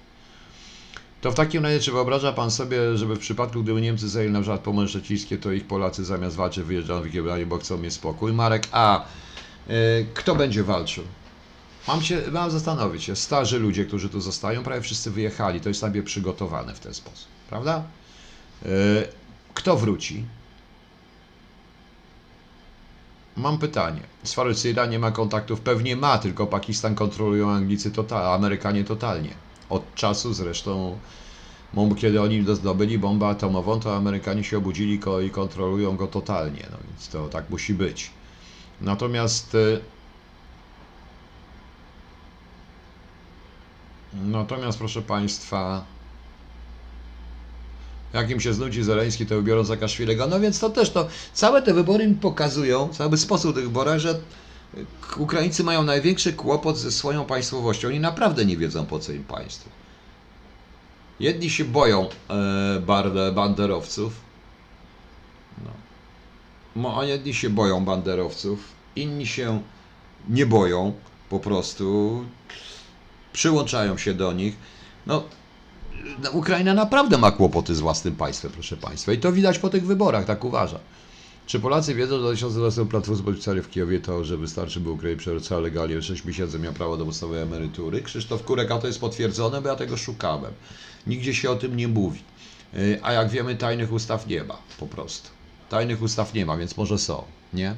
To w takim razie, czy wyobraża Pan sobie, żeby w przypadku, gdyby Niemcy zajęli na przykład Pomorze Szczecińskie, to ich Polacy zamiast walczyć wyjeżdżają w Wielkie bo chcą mieć spokój? Marek, a y, kto będzie walczył? Mam się, mam zastanowić się. Starzy ludzie, którzy tu zostają, prawie wszyscy wyjechali. To jest sobie przygotowane w ten sposób, prawda? Y, kto wróci? Mam pytanie. Swarycyjda nie ma kontaktów? Pewnie ma, tylko Pakistan kontrolują Anglicy total, a Amerykanie totalnie. Od czasu zresztą, kiedy oni zdobyli bombę atomową, to Amerykanie się obudzili i kontrolują go totalnie. No więc to tak musi być. Natomiast y, Natomiast proszę Państwa, jak im się znudzi Zeleński, to wybiorą Saakaszwilego. No więc to też to, całe te wybory mi pokazują, cały sposób tych wyborów, że Ukraińcy mają największy kłopot ze swoją państwowością. Oni naprawdę nie wiedzą, po co im państwo. Jedni się boją e, banderowców. No. Mo- Jedni się boją banderowców, inni się nie boją po prostu. Przyłączają się do nich. No, Ukraina naprawdę ma kłopoty z własnym państwem, proszę Państwa. I to widać po tych wyborach, tak uważam. Czy Polacy wiedzą, że 2012 platformy policyjnej w Kijowie to, że wystarczy, by Ukraina przewróciła legalnie 6 miesięcy miał prawo do podstawowej emerytury? Krzysztof Kurek, a to jest potwierdzone, bo ja tego szukałem. Nigdzie się o tym nie mówi. Yy, A jak wiemy, tajnych ustaw nie ma, po prostu. Tajnych ustaw nie ma, więc może są, nie?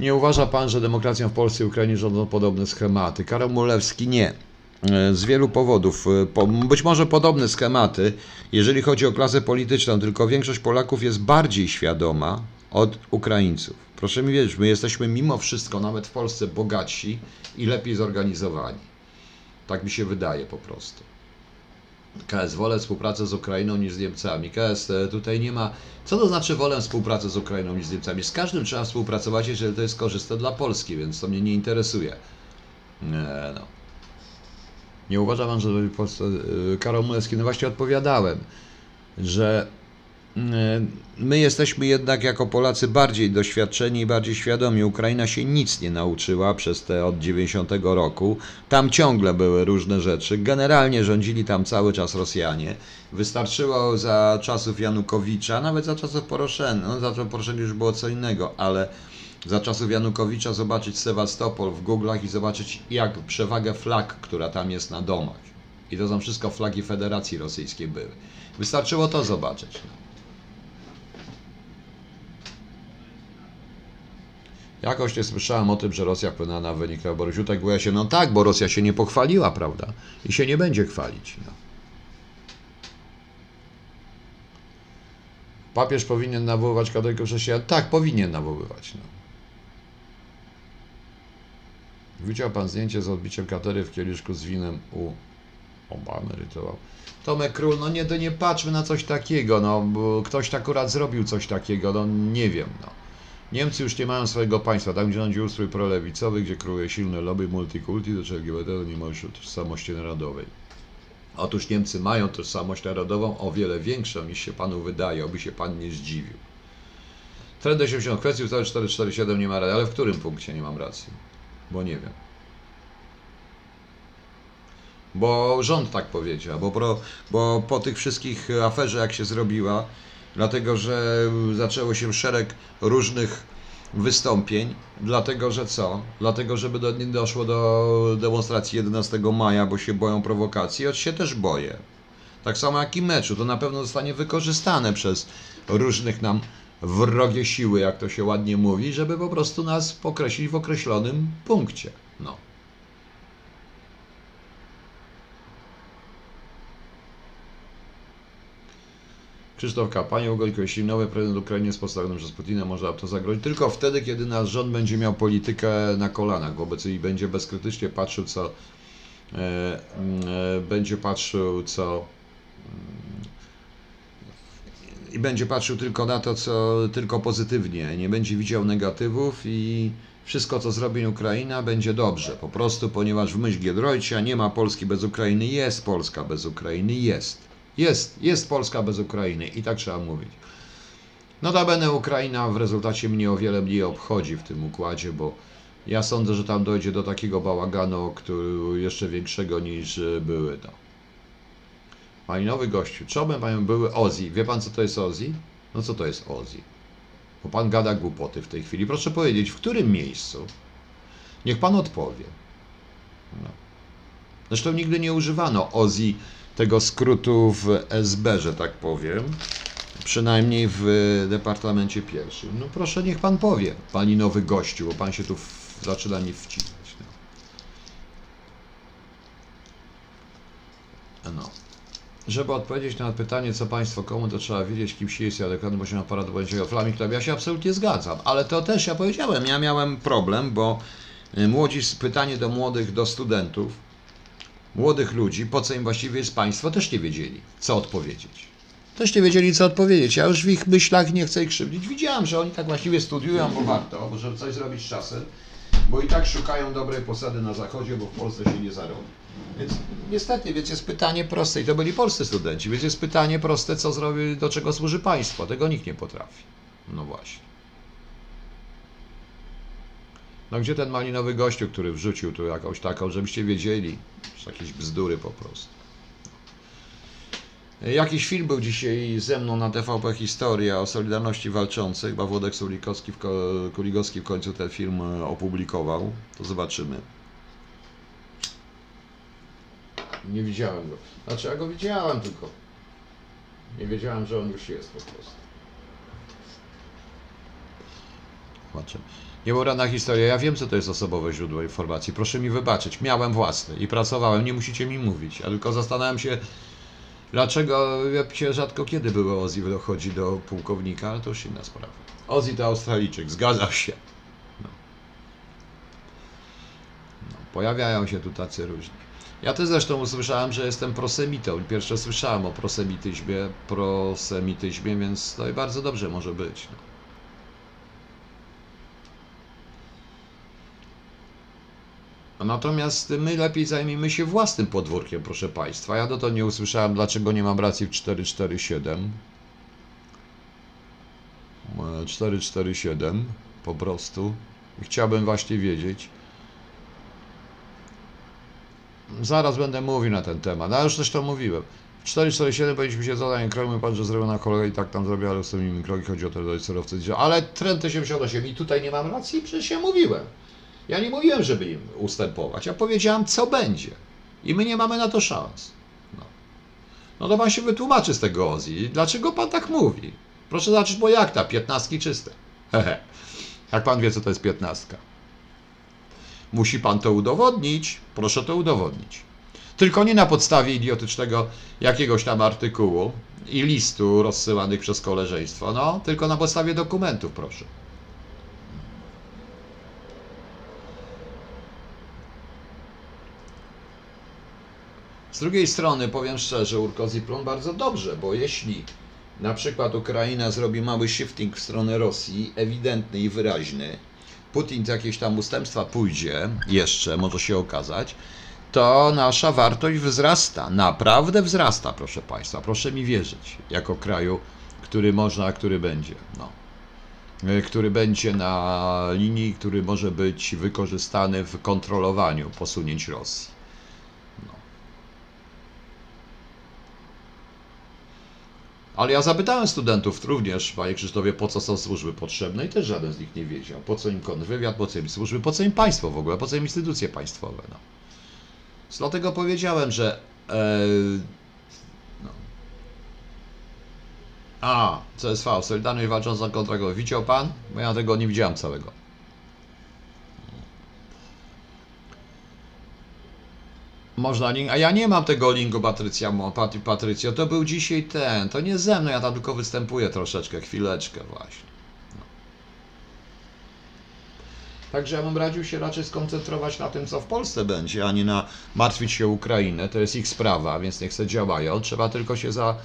Nie uważa pan, że demokracją w Polsce i Ukrainie rządzą podobne schematy? Karol Mulewski nie. E, Z wielu powodów. E, Być może podobne schematy, jeżeli chodzi o klasę polityczną, tylko większość Polaków jest bardziej świadoma od Ukraińców. Proszę mi wierzyć, my jesteśmy mimo wszystko, nawet w Polsce, bogatsi i lepiej zorganizowani. Tak mi się wydaje po prostu. KS wolę współpracę z Ukrainą niż z Niemcami. KS e, tutaj nie ma. Co to znaczy wolę współpracę z Ukrainą niż z Niemcami? Z każdym trzeba współpracować, jeżeli to jest korzystne dla Polski, więc to mnie nie interesuje. Nie, no. Nie uważa pan, że Polsce. e, Karol Mulewski, no właśnie odpowiadałem, że e, my jesteśmy jednak jako Polacy bardziej doświadczeni i bardziej świadomi. Ukraina się nic nie nauczyła przez te od 90 roku. Tam ciągle były różne rzeczy. Generalnie rządzili tam cały czas Rosjanie. Wystarczyło za czasów Janukowicza, nawet za czasów Poroszenki, no za czasów Poroszenki już było co innego, ale za czasów Janukowicza zobaczyć Sewastopol w Google'ach i zobaczyć jak przewagę flag, która tam jest na domach. I to są wszystko flagi Federacji Rosyjskiej były. Wystarczyło to zobaczyć. Jakoś nie słyszałem o tym, że Rosja wpłynęła na wynik wyborów. Ziutek boja się, no tak, bo Rosja się nie pochwaliła, prawda? I się nie będzie chwalić. No. Papież powinien nawoływać katolików chrześcijan? Tak, powinien nawoływać. No. Widział pan zdjęcie z odbiciem katery w kieliszku z winem u Obamy rytuał. Tomek Król, no nie, to nie patrzmy na coś takiego, no, ktoś akurat zrobił coś takiego, no nie wiem, no. Niemcy już nie mają swojego państwa, tam gdzie rządzi ustrój prolewicowy, gdzie króluje silne lobby multikulti, do czego LGBT to nie ma już tożsamości narodowej. Otóż Niemcy mają tożsamość narodową o wiele większą niż się panu wydaje, oby się pan nie zdziwił. Trend 80 kwestii ustawy 447 nie ma racji, ale w którym punkcie nie mam racji? Bo nie wiem. Bo rząd tak powiedział, bo, pro, bo po tych wszystkich aferze jak się zrobiła, dlatego że zaczęło się szereg różnych wystąpień, dlatego że co? Dlatego, żeby do, nie doszło do demonstracji 11 maja, bo się boją prowokacji, choć się też boję. Tak samo jak i meczu, to na pewno zostanie wykorzystane przez różnych nam wrogie siły, jak to się ładnie mówi, żeby po prostu nas pokreślić w określonym punkcie. No. Krzysztof K. Panie Ugolko, jeśli nowy prezydent Ukrainy jest postawiony przez Putina, można to zagrozić tylko wtedy, kiedy nasz rząd będzie miał politykę na kolanach wobec i będzie bezkrytycznie patrzył, co e, e, będzie patrzył, co i będzie patrzył tylko na to, co tylko pozytywnie, nie będzie widział negatywów i wszystko, co zrobi Ukraina, będzie dobrze. Po prostu, ponieważ w myśl Giedroycia nie ma Polski bez Ukrainy, jest Polska bez Ukrainy, jest. Jest, jest Polska bez Ukrainy i tak trzeba mówić. Notabene Ukraina w rezultacie mnie o wiele mniej obchodzi w tym układzie, bo ja sądzę, że tam dojdzie do takiego bałaganu, który jeszcze większego niż były to. Malinowy gościu. Czemu mają były Ozzy? Wie pan, co to jest Ozzy? No co to jest Ozzy? Bo pan gada głupoty w tej chwili. Proszę powiedzieć, w którym miejscu? Niech pan odpowie. No. Zresztą nigdy nie używano Ozzy tego skrótu w SB, że tak powiem. Przynajmniej w Departamencie Pierwszym. No proszę, niech pan powie, pani nowy gościu, bo pan się tu w, zaczyna mi wcinać. No. no. Żeby odpowiedzieć na pytanie, co państwo komu, to trzeba wiedzieć, kim się jest i adekwatny poziom aparatu bądź flaming Ja się absolutnie zgadzam, ale to też ja powiedziałem, ja miałem problem, bo y, młodzi, pytanie do młodych, do studentów, młodych ludzi, po co im właściwie jest państwo, też nie wiedzieli, co odpowiedzieć. Też nie wiedzieli, co odpowiedzieć. Ja już w ich myślach nie chcę ich krzywdzić. Widziałem, że oni tak właściwie studiują, bo warto, bo żeby coś zrobić z czasem, bo i tak szukają dobrej posady na zachodzie, bo w Polsce się nie zarobi. Więc niestety, więc jest pytanie proste, i to byli polscy studenci, więc jest pytanie proste, co zrobi, do czego służy państwo. Tego nikt nie potrafi. No właśnie. No gdzie ten malinowy gościu, który wrzucił tu jakąś taką, żebyście wiedzieli, jakieś bzdury po prostu. Jakiś film był dzisiaj ze mną na TVP Historia o Solidarności Walczących, chyba Włodek Kuligowski w końcu ten film e, opublikował. To zobaczymy. Nie widziałem go. Znaczy ja go widziałem tylko. Nie wiedziałem, że on już jest po prostu. Zobaczymy. Nieurana historia. Ja wiem, co to jest osobowe źródło informacji. Proszę mi wybaczyć. Miałem własne i pracowałem. Nie musicie mi mówić. Ja tylko zastanawiam się, dlaczego się rzadko kiedy były Ozzy dochodzi do pułkownika, ale to już inna sprawa. Ozzy to Australijczyk. Zgadza się. No. No, pojawiają się tu tacy różni. Ja też zresztą usłyszałem, że jestem prosemitą. Pierwsze słyszałem o prosemityzmie, prosemityzmie, więc to i bardzo dobrze może być. No. Natomiast my lepiej zajmijmy się własnym podwórkiem, proszę Państwa. Ja do to nie usłyszałem, dlaczego nie mam racji w 447. 447 po prostu. Chciałbym właśnie wiedzieć. Zaraz będę mówił na ten temat, no, ale już też to mówiłem. W 447 powinniśmy się zadanie kromy, pan, że zrobił na kolegę i tak tam zrobił, ale z tymi kroki chodzi o to, że surowce Ale trend 88 i tutaj nie mam racji, przecież ja mówiłem. Ja nie mówiłem, żeby im ustępować, ja powiedziałem, co będzie. I my nie mamy na to szans. No, no to pan się wytłumaczy z tego Ozji. Dlaczego pan tak mówi? Proszę zobaczyć, bo jak ta, piętnastki czyste. Hehe. Jak pan wie, co to jest piętnastka. Musi pan to udowodnić. Proszę to udowodnić. Tylko nie na podstawie idiotycznego jakiegoś tam artykułu i listu rozsyłanych przez koleżeństwo, no, tylko na podstawie dokumentów, proszę. Z drugiej strony, powiem szczerze, Urkozipron bardzo dobrze, bo jeśli na przykład Ukraina zrobi mały shifting w stronę Rosji, ewidentny i wyraźny, Putin jakieś tam ustępstwa pójdzie, jeszcze może się okazać, to nasza wartość wzrasta. Naprawdę wzrasta, proszę Państwa. Proszę mi wierzyć, jako kraju, który można, który będzie. No. E, który będzie na linii, który może być wykorzystany w kontrolowaniu posunięć Rosji. Ale ja zapytałem studentów również, panie Krzysztofie, po co są służby potrzebne i też żaden z nich nie wiedział. Po co im kontrwywiad, po co im służby, po co im państwo w ogóle, po co im instytucje państwowe. No. Dlatego powiedziałem, że... E, no. A, CSV, Solidarność walcząca kontra Widział pan? Bo ja tego nie widziałem całego. Można link, a ja nie mam tego linku Patrycja, Patrycjo, to był dzisiaj ten, to nie ze mną, ja tam tylko występuję troszeczkę, chwileczkę właśnie. No. Także ja bym radził się raczej skoncentrować na tym, co w Polsce będzie, a nie na martwić się Ukrainę. To jest ich sprawa, więc niech se działają. Trzeba tylko się za.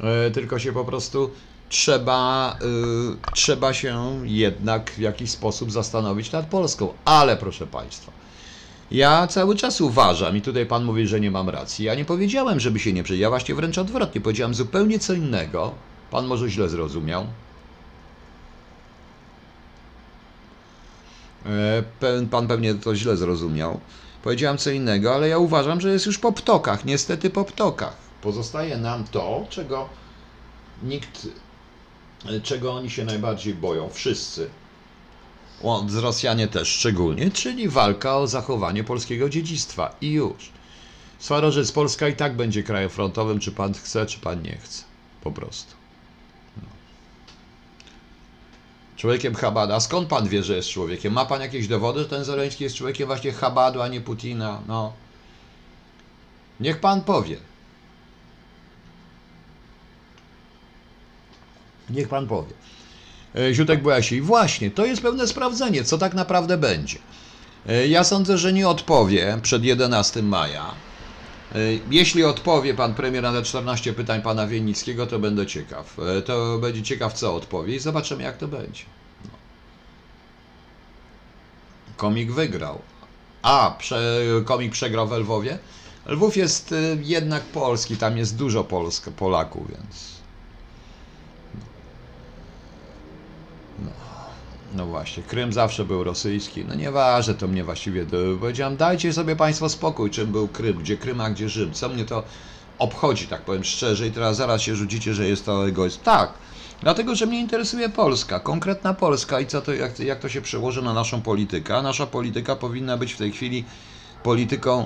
e, tylko się po prostu trzeba, y, trzeba się jednak w jakiś sposób zastanowić nad Polską. Ale proszę Państwa, ja cały czas uważam, i tutaj Pan mówi, że nie mam racji. Ja nie powiedziałem, żeby się nie przyjęło. Ja właśnie wręcz odwrotnie, powiedziałem zupełnie co innego. Pan może źle zrozumiał. E, Pan pewnie to źle zrozumiał. Powiedziałem co innego, ale ja uważam, że jest już po ptokach. Niestety po ptokach. Pozostaje nam to, czego nikt, e, czego oni się najbardziej boją, wszyscy. Z Rosjanie też szczególnie, czyli walka o zachowanie polskiego dziedzictwa. I już. Swarożec Polska i tak będzie krajem frontowym, czy pan chce, czy pan nie chce. Po prostu. No. Człowiekiem Chabada. A skąd pan wie, że jest człowiekiem? Ma pan jakieś dowody, że ten Zeleński jest człowiekiem właśnie Chabadu, a nie Putina? No. Niech pan powie. Niech pan powie. E, Ziutek Błasi. Właśnie, to jest pewne sprawdzenie, co tak naprawdę będzie. E, Ja sądzę, że nie odpowie przed 11 maja. E, Jeśli odpowie pan premier na te 14 pytań pana Wienickiego, to będę ciekaw. To będzie ciekaw, co odpowie i zobaczymy, jak to będzie. No. Komik wygrał. A, prze, komik przegrał w Lwowie? Lwów jest jednak polski, tam jest dużo Polsk, Polaków, więc... No właśnie, Krym zawsze był rosyjski. No nieważne, to mnie właściwie do... powiedziałem, dajcie sobie Państwo spokój, czym był Krym, gdzie Krym, a gdzie Rzym. Co mnie to obchodzi, tak powiem szczerze, i teraz zaraz się rzucicie, że jest to egoizm. Tak, dlatego, że mnie interesuje Polska, konkretna Polska i co to, jak, jak to się przełoży na naszą politykę. Nasza polityka powinna być w tej chwili polityką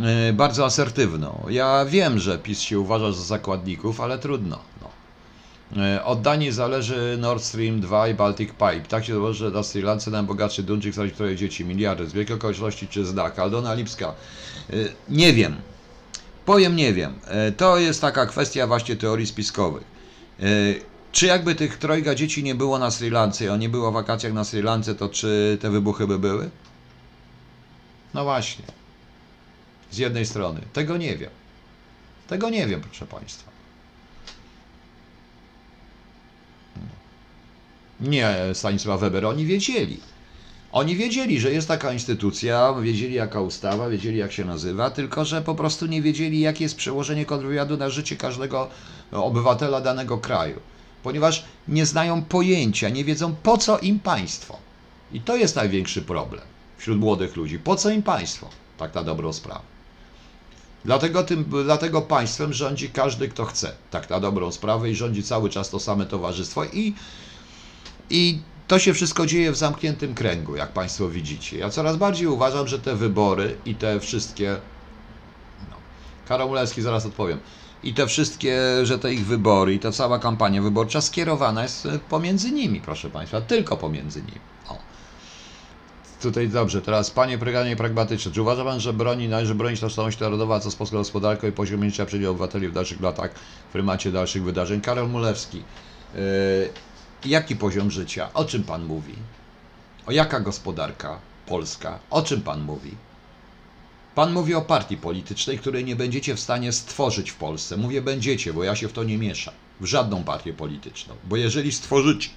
e, bardzo asertywną. Ja wiem, że PiS się uważa za zakładników, ale trudno. E, Od Danii zależy Nord Stream 2 i Baltic Pipe. Tak się złoży, że na Sri Lance najbogatszy Duńczyk straci troje dzieci, miliardy, z wielkiej okoliczności czy znak. Aldona Lipska. E, Nie wiem. Powiem nie wiem. E, To jest taka kwestia właśnie teorii spiskowych. Czy jakby tych trojga dzieci nie było na Sri Lance, on nie było w wakacjach na Sri Lance, to czy te wybuchy by były? No właśnie. Z jednej strony. Tego nie wiem. Tego nie wiem, proszę Państwa. Nie, Stanisław Weber, oni wiedzieli. Oni wiedzieli, że jest taka instytucja, wiedzieli jaka ustawa, wiedzieli jak się nazywa, tylko że po prostu nie wiedzieli, jakie jest przełożenie kontrwywiadu na życie każdego obywatela danego kraju. Ponieważ nie znają pojęcia, nie wiedzą po co im państwo. I to jest największy problem wśród młodych ludzi. Po co im państwo? Tak na dobrą sprawę. Dlatego, tym, dlatego państwem rządzi każdy, kto chce. Tak na dobrą sprawę i rządzi cały czas to same towarzystwo i i to się wszystko dzieje w zamkniętym kręgu, jak Państwo widzicie. Ja coraz bardziej uważam, że te wybory i te wszystkie. No, Karol Mulewski, zaraz odpowiem. I te wszystkie, że te ich wybory i ta cała kampania wyborcza skierowana jest e, pomiędzy nimi, proszę Państwa, tylko pomiędzy nimi. O. Tutaj dobrze, teraz Panie Praganie Pragmatyczne, czy uważa Pan, że broni należy bronić tożsamość narodowa, co z polską gospodarką i poziom życia obywateli w dalszych latach w prymacie dalszych wydarzeń? Karol Mulewski. Yy, Jaki poziom życia? O czym pan mówi? O jaka gospodarka polska? O czym pan mówi? Pan mówi o partii politycznej, której nie będziecie w stanie stworzyć w Polsce. Mówię będziecie, bo ja się w to nie mieszam. W żadną partię polityczną. Bo jeżeli stworzycie,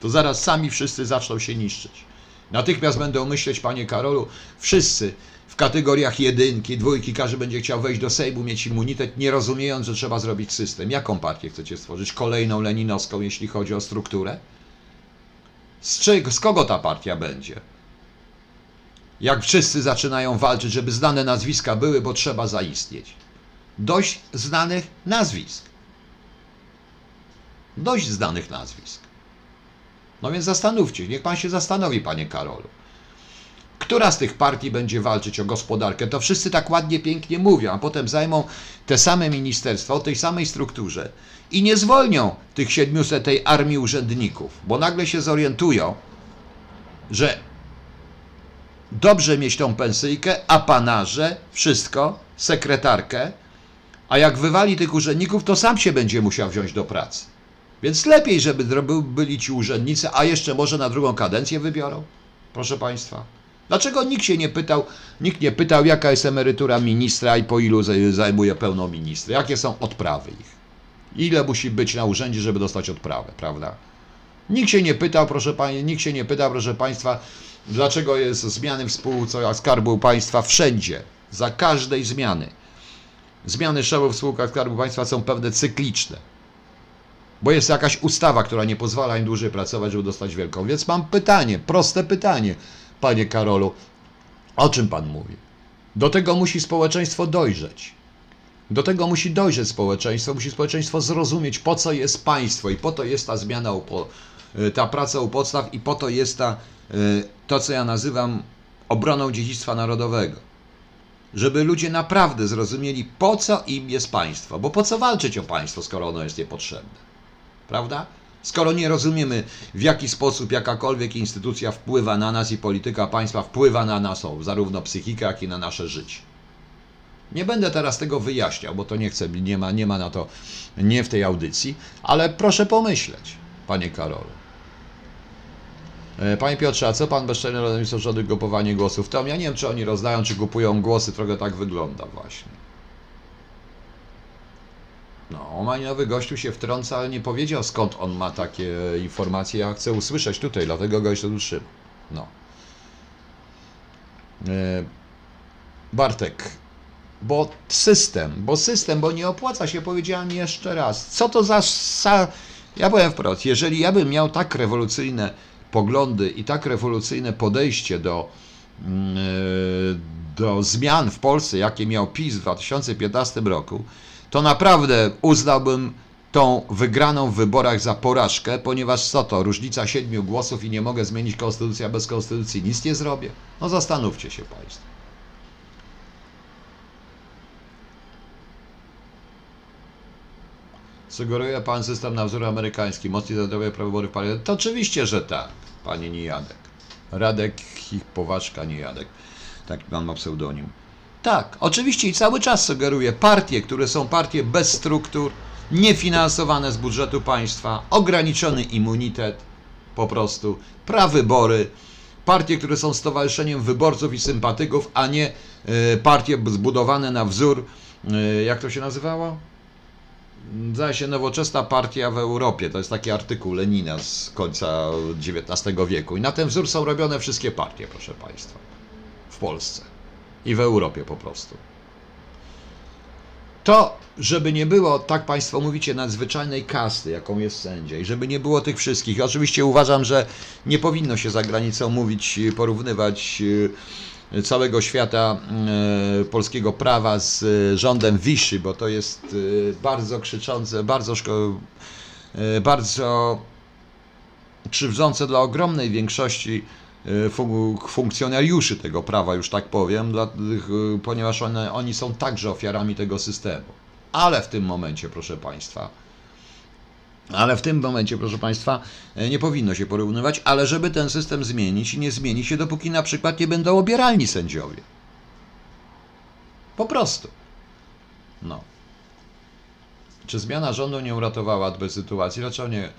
to zaraz sami wszyscy zaczną się niszczyć. Natychmiast będą myśleć, panie Karolu, wszyscy w kategoriach jedynki, dwójki, każdy będzie chciał wejść do Sejmu, mieć immunitet, nie rozumiejąc, że trzeba zrobić system. Jaką partię chcecie stworzyć? Kolejną leninowską, jeśli chodzi o strukturę? Z, czego, z kogo ta partia będzie? Jak wszyscy zaczynają walczyć, żeby znane nazwiska były, bo trzeba zaistnieć. Dość znanych nazwisk. Dość znanych nazwisk. No więc zastanówcie, niech pan się zastanowi, panie Karolu. Która z tych partii będzie walczyć o gospodarkę? To wszyscy tak ładnie, pięknie mówią, a potem zajmą te same ministerstwa o tej samej strukturze i nie zwolnią tych 700 tej armii urzędników, bo nagle się zorientują, że dobrze mieć tą pensyjkę, apanarze, wszystko, sekretarkę, a jak wywali tych urzędników, to sam się będzie musiał wziąć do pracy. Więc lepiej, żeby byli ci urzędnicy, a jeszcze może na drugą kadencję wybiorą. Proszę Państwa. Dlaczego nikt się nie pytał, nikt nie pytał, jaka jest emerytura ministra i po ilu zaj- zajmuje pełną ministra? Jakie są odprawy ich? Ile musi być na urzędzie, żeby dostać odprawę, prawda? Nikt się nie pytał, proszę Pani, nikt się nie pytał, proszę Państwa, dlaczego jest zmiany w spółce Skarbu Państwa wszędzie, za każdej zmiany. Zmiany szefów w spółkach Skarbu Państwa są pewne cykliczne. Bo jest jakaś ustawa, która nie pozwala im dłużej pracować, żeby dostać wielką. Więc mam pytanie, proste pytanie, panie Karolu. O czym pan mówi? Do tego musi społeczeństwo dojrzeć. Do tego musi dojrzeć społeczeństwo, musi społeczeństwo zrozumieć, po co jest państwo i po to jest ta zmiana, y, ta praca u podstaw i po to jest ta, y, to, co ja nazywam obroną dziedzictwa narodowego. Żeby ludzie naprawdę zrozumieli, po co im jest państwo. Bo po co walczyć o państwo, skoro ono jest niepotrzebne? Prawda? Skoro nie rozumiemy, w jaki sposób jakakolwiek instytucja wpływa na nas i polityka państwa wpływa na naszą, zarówno psychikę, jak i na nasze życie. Nie będę teraz tego wyjaśniał, bo to nie chcę, nie ma, nie ma na to, nie w tej audycji, ale proszę pomyśleć, panie Karolu. E, Panie Piotrze, a co pan bezczelny rodzimstwo rządy kupowanie głosów? Tom, ja nie wiem, czy oni rozdają, czy kupują głosy, trochę tak wygląda właśnie. No, Omaniowy gościu się wtrąca, ale nie powiedział skąd on ma takie informacje. Ja chcę usłyszeć tutaj, dlatego go jeszcze tu trzymam. No. E, Bartek, bo system, bo system, bo nie opłaca się, powiedziałem jeszcze raz. Co to za. za... Ja powiem wprost, jeżeli ja bym miał tak rewolucyjne poglądy i tak rewolucyjne podejście do, mm, e, do zmian w Polsce, jakie miał PiS w 2015 roku, to naprawdę uznałbym tą wygraną w wyborach za porażkę, ponieważ co to, różnica siedmiu głosów i nie mogę zmienić konstytucji, a bez konstytucji nic nie zrobię? No zastanówcie się Państwo. Sugeruje Pan system na wzór amerykański, mocniej zadawia prawybory w parlamencie? To oczywiście, że tak, Panie Nijadek. Radek Poważka Nijadek. Taki Pan ma pseudonim. Tak, oczywiście i cały czas sugeruje partie, które są partie bez struktur, niefinansowane z budżetu państwa, ograniczony immunitet, po prostu, prawybory, partie, które są stowarzyszeniem wyborców i sympatyków, a nie y, partie zbudowane na wzór, y, jak to się nazywało? Zdaje się nowoczesna partia w Europie. To jest taki artykuł Lenina z końca XIX wieku. I na ten wzór są robione wszystkie partie, proszę Państwa, w Polsce i w Europie po prostu. To, żeby nie było, tak Państwo mówicie, nadzwyczajnej kasty, jaką jest sędzia, i żeby nie było tych wszystkich. Oczywiście uważam, że nie powinno się za granicą mówić, porównywać e, całego świata e, polskiego prawa z e, rządem Wiszy, bo to jest bardzo krzyczące, bardzo, szko- bardzo krzywdzące dla ogromnej większości funkcjonariuszy tego prawa, już tak powiem, dla, e, ponieważ one, oni są także ofiarami tego systemu. Ale w tym momencie, proszę Państwa, ale w tym momencie, proszę Państwa, e, nie powinno się porównywać, ale żeby ten system zmienić, nie zmieni się, dopóki na przykład nie będą obieralni sędziowie. Po prostu. No. Czy zmiana rządu nie uratowała tej sytuacji? Dlaczego nie, e,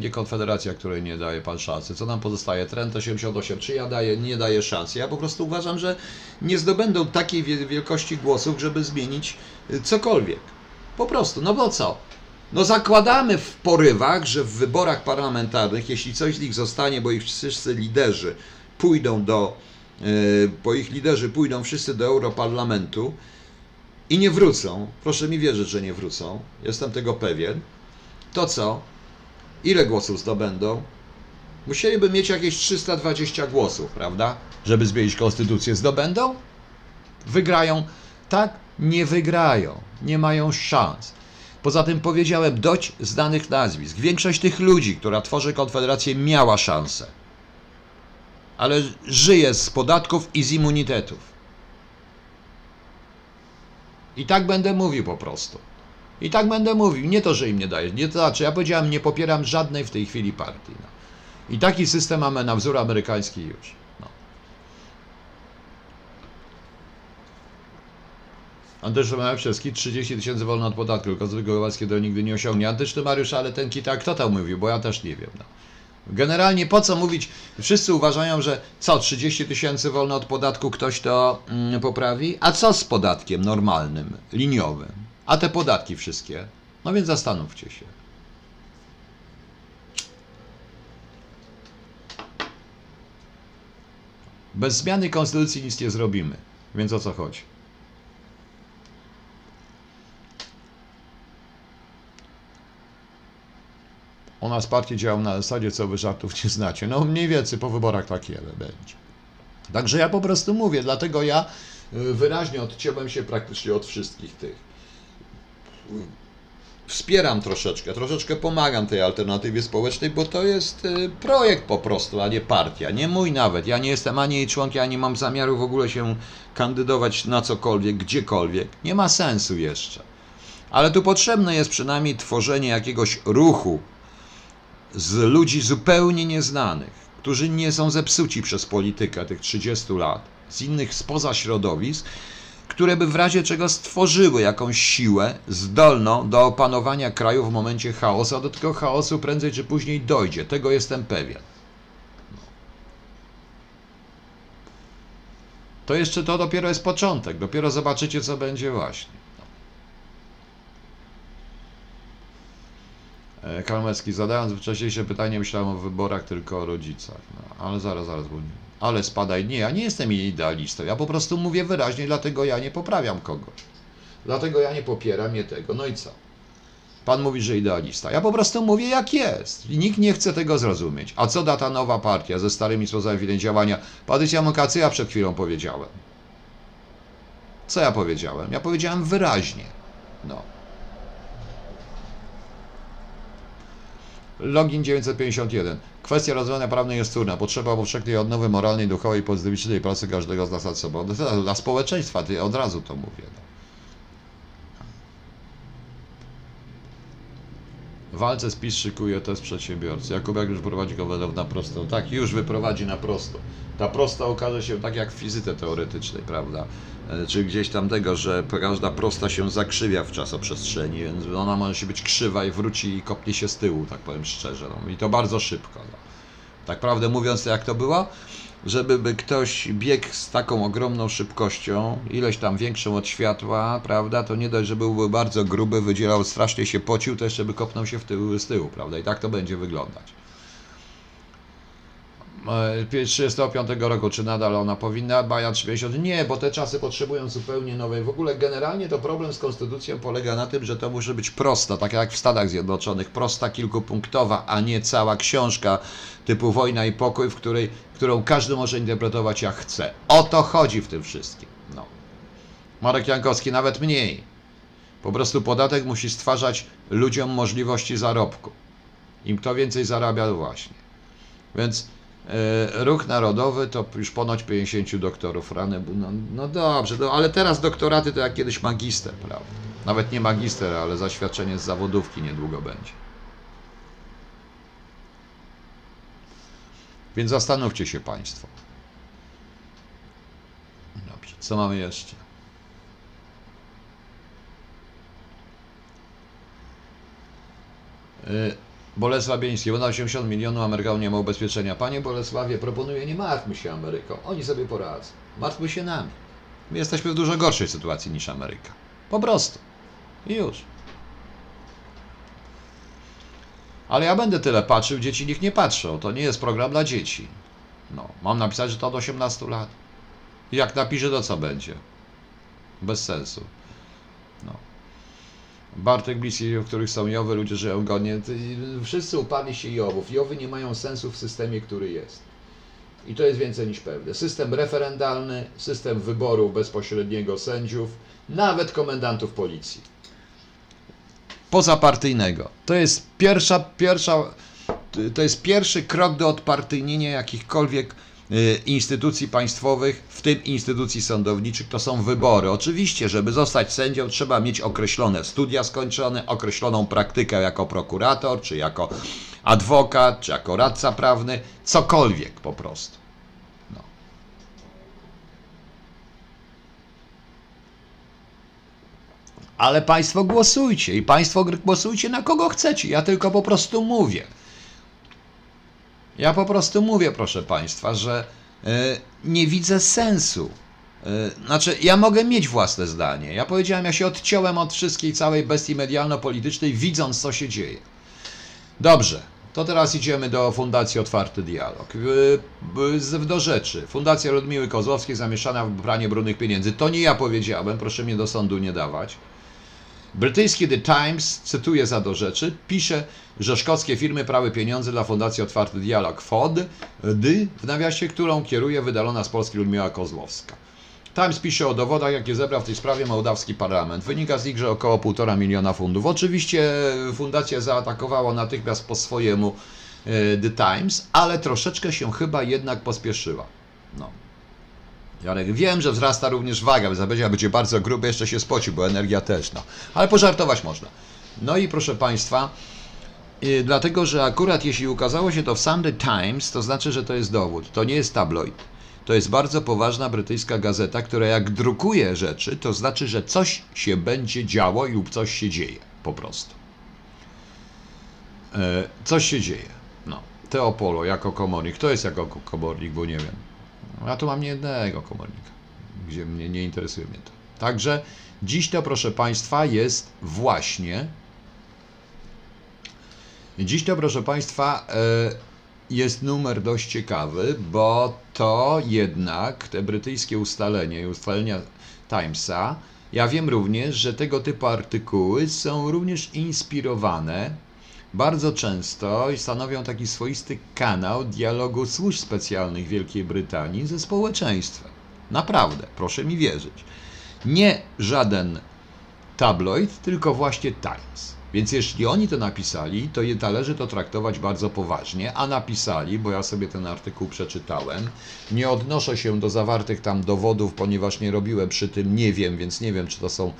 nie Konfederacja, której nie daje Pan szansy? Co nam pozostaje? Trend 88. Czy ja daję, nie daję szansy? Ja po prostu uważam, że nie zdobędą takiej wie- wielkości głosów, żeby zmienić e, cokolwiek. Po prostu. No bo co? No zakładamy w porywach, że w wyborach parlamentarnych, jeśli coś z nich zostanie, bo ich wszyscy liderzy pójdą do, e, bo ich liderzy pójdą wszyscy do Europarlamentu i nie wrócą, proszę mi wierzyć, że nie wrócą, jestem tego pewien, to co? Ile głosów zdobędą? Musieliby mieć jakieś 320 głosów, prawda? Żeby zmienić konstytucję. Zdobędą? Wygrają? Tak? Nie wygrają. Nie mają szans. Poza tym powiedziałem dość znanych nazwisk. Większość tych ludzi, która tworzy Konfederację, miała szansę. Ale żyje z podatków i z immunitetów. I tak będę mówił po prostu. I tak będę mówił. Nie to, że im nie daje. Nie to znaczy, ja powiedziałem, nie popieram żadnej w tej chwili partii. No. I taki system mamy na wzór amerykański już. No. Antyczny 30 tysięcy wolno od podatku, zwykłe Kowalskie to nigdy nie osiągnie. Antyczny Mariusz, ale ten kita, kto tam mówił, bo ja też nie wiem. No. Generalnie po co mówić? Wszyscy uważają, że co, 30 tysięcy wolno od podatku ktoś to mm, poprawi? A co z podatkiem normalnym, liniowym? A te podatki wszystkie? No więc zastanówcie się. Bez zmiany konstytucji nic nie zrobimy. Więc o co chodzi? U nas partie działał na zasadzie, co wy żartów nie znacie. No mniej więcej po wyborach takie będzie. Także ja po prostu mówię, dlatego ja y, wyraźnie odciąłem się praktycznie od wszystkich tych. Wspieram troszeczkę, troszeczkę pomagam tej alternatywie społecznej, bo to jest y, projekt po prostu, a nie partia. Nie mój nawet. Ja nie jestem ani jej członkiem, ani mam zamiaru w ogóle się kandydować na cokolwiek, gdziekolwiek. Nie ma sensu jeszcze. Ale tu potrzebne jest przynajmniej tworzenie jakiegoś ruchu, z ludzi zupełnie nieznanych, którzy nie są zepsuci przez politykę tych 30 lat, z innych spoza środowisk, które by w razie czego stworzyły jakąś siłę zdolną do opanowania kraju w momencie chaosu, a do tego chaosu prędzej czy później dojdzie. Tego jestem pewien. To jeszcze to dopiero jest początek. Dopiero zobaczycie, co będzie właśnie. E, Kalmecki, zadając wcześniejsze pytanie, myślałem o wyborach tylko o rodzicach. No, ale zaraz, zaraz, bo nie. Ale spadaj. Nie, ja nie jestem idealistą. Ja po prostu mówię wyraźnie, dlatego ja nie poprawiam kogoś. Dlatego ja nie popieram nie tego. No i co? Pan mówi, że idealista. Ja po prostu mówię, jak jest. I nikt nie chce tego zrozumieć. A co da ta nowa partia ze starymi sposobami działania? Patrycja Mokacy, ja przed chwilą powiedziałem. Co ja powiedziałem? Ja powiedziałem wyraźnie. No. Login 951. Kwestia rozwiązania prawnej jest trudna. Potrzeba powszechnej odnowy moralnej, duchowej i pozytywistycznej pracy każdego z nas nad sobą. Dla społeczeństwa, ty od razu to mówię. Walce z PiS szykuje test przedsiębiorcy. Jakubek już prowadzi go na prostą. Tak, już wyprowadzi na prosto. Ta prosta okaże się tak jak w fizyce teoretycznej, prawda? E, czy gdzieś tam tego, że każda prosta się zakrzywia w czasoprzestrzeni, więc ona może być krzywa i wróci i kopnie się z tyłu, tak powiem szczerze. No. I to bardzo szybko. No. Tak prawdę mówiąc, jak to było? Żeby by ktoś biegł z taką ogromną szybkością, ileś tam większą od światła, prawda, to nie dość, że byłby bardzo gruby, wydzielał, strasznie się pocił, to jeszcze by kopnął się w tył, z tyłu, prawda, i tak to będzie wyglądać. 35 e, roku, czy nadal ona powinna, Baja 30, nie, bo te czasy potrzebują zupełnie nowej. W ogóle generalnie to problem z konstytucją polega na tym, że to musi być prosta, tak jak w Stanach Zjednoczonych, prosta, kilkupunktowa, a nie cała książka typu Wojna i Pokój, w której, którą każdy może interpretować jak chce. O to chodzi w tym wszystkim. No. Marek Jankowski, nawet mniej. Po prostu podatek musi stwarzać ludziom możliwości zarobku. Im kto więcej zarabia, właśnie. Więc ruch Narodowy to już ponoć 50 doktorów rany. No, no dobrze, no, ale teraz doktoraty to jak kiedyś magister, prawda? Nawet nie magister, ale zaświadczenie z zawodówki niedługo będzie. Więc zastanówcie się Państwo. Dobrze, co mamy jeszcze? Yy, Bolesław Bieński, ponad 80 milionów Amerykanów nie ma ubezpieczenia. Panie Bolesławie, proponuję, nie martwmy się Ameryką. Oni sobie poradzą. Martwmy się nami. My jesteśmy w dużo gorszej sytuacji niż Ameryka. Po prostu. I już. Ale ja będę tyle patrzył, dzieci niech nie patrzą. To nie jest program dla dzieci. No, mam napisać, że to od 18 lat. Jak napiszę, to co będzie? Bez sensu. Bartek bliski, w których są Jowy, ludzie żyją godnie. Wszyscy upadli się Jowów. Jowy nie mają sensu w systemie, który jest. I to jest więcej niż pewne. System referendalny, system wyboru bezpośredniego sędziów, nawet komendantów policji. Pozapartyjnego. To jest pierwsza, pierwsza, to jest pierwszy krok do odpartyjnienia jakichkolwiek instytucji państwowych, w tym instytucji sądowniczych, to są wybory. Oczywiście, żeby zostać sędzią, trzeba mieć określone studia skończone, określoną praktykę jako prokurator, czy jako adwokat, czy jako radca prawny, cokolwiek po prostu. No. Ale Państwo głosujcie i Państwo głosujcie na kogo chcecie. Ja tylko po prostu mówię. Ja po prostu mówię, proszę Państwa, że e, nie widzę sensu. E, Znaczy, ja mogę mieć własne zdanie. Ja powiedziałem, ja się odciąłem od wszystkiej całej bestii medialno-politycznej, widząc, co się dzieje. Dobrze, to teraz idziemy do Fundacji Otwarty Dialog. Yy, Do rzeczy. Fundacja Ludmiły Kozłowskiej zamieszana w pranie brudnych pieniędzy. To nie ja powiedziałem, proszę mnie do sądu nie dawać. Brytyjski The Times, cytuję za do rzeczy, pisze, że szkockie firmy prały pieniądze dla Fundacji Otwarty Dialog FOD, D, w nawiasie, którą kieruje wydalona z Polski Ludmiła Kozłowska. Times pisze o dowodach, jakie zebrał w tej sprawie mołdawski parlament. Wynika z nich, że około 1,5 miliona fundów. Oczywiście fundacja zaatakowała natychmiast po swojemu e, The Times, ale troszeczkę się chyba jednak pospieszyła. No. Jarek, wiem, że wzrasta również waga, więc będzie, będzie bardzo gruby, jeszcze się spoci, bo energia też, no. Ale pożartować można. No i proszę Państwa, yy, dlatego, że akurat jeśli ukazało się to w Sunday Times, to znaczy, że to jest dowód. To nie jest tabloid. To jest bardzo poważna brytyjska gazeta, która jak drukuje rzeczy, to znaczy, że coś się będzie działo lub coś się dzieje. Po prostu. E, coś się dzieje. No. Teopolo jako komornik. Kto jest jako komornik, bo nie wiem. Ja tu mam nie jednego komornika, gdzie mnie nie interesuje mnie to. Także dziś to, proszę Państwa, jest właśnie. Dziś to, proszę Państwa, e, jest numer dość ciekawy, bo to jednak te brytyjskie ustalenie i ustalenia Timesa, ja wiem również, że tego typu artykuły są również inspirowane bardzo często i stanowią taki swoisty kanał dialogu służb specjalnych Wielkiej Brytanii ze społeczeństwem. Naprawdę, proszę mi wierzyć. Nie żaden tabloid, tylko właśnie Times. Więc jeśli oni to napisali, to je należy to traktować bardzo poważnie, a napisali, bo ja sobie ten artykuł przeczytałem, nie odnoszę się do zawartych tam dowodów, ponieważ nie robiłem przy tym, nie wiem, więc nie wiem, czy to są,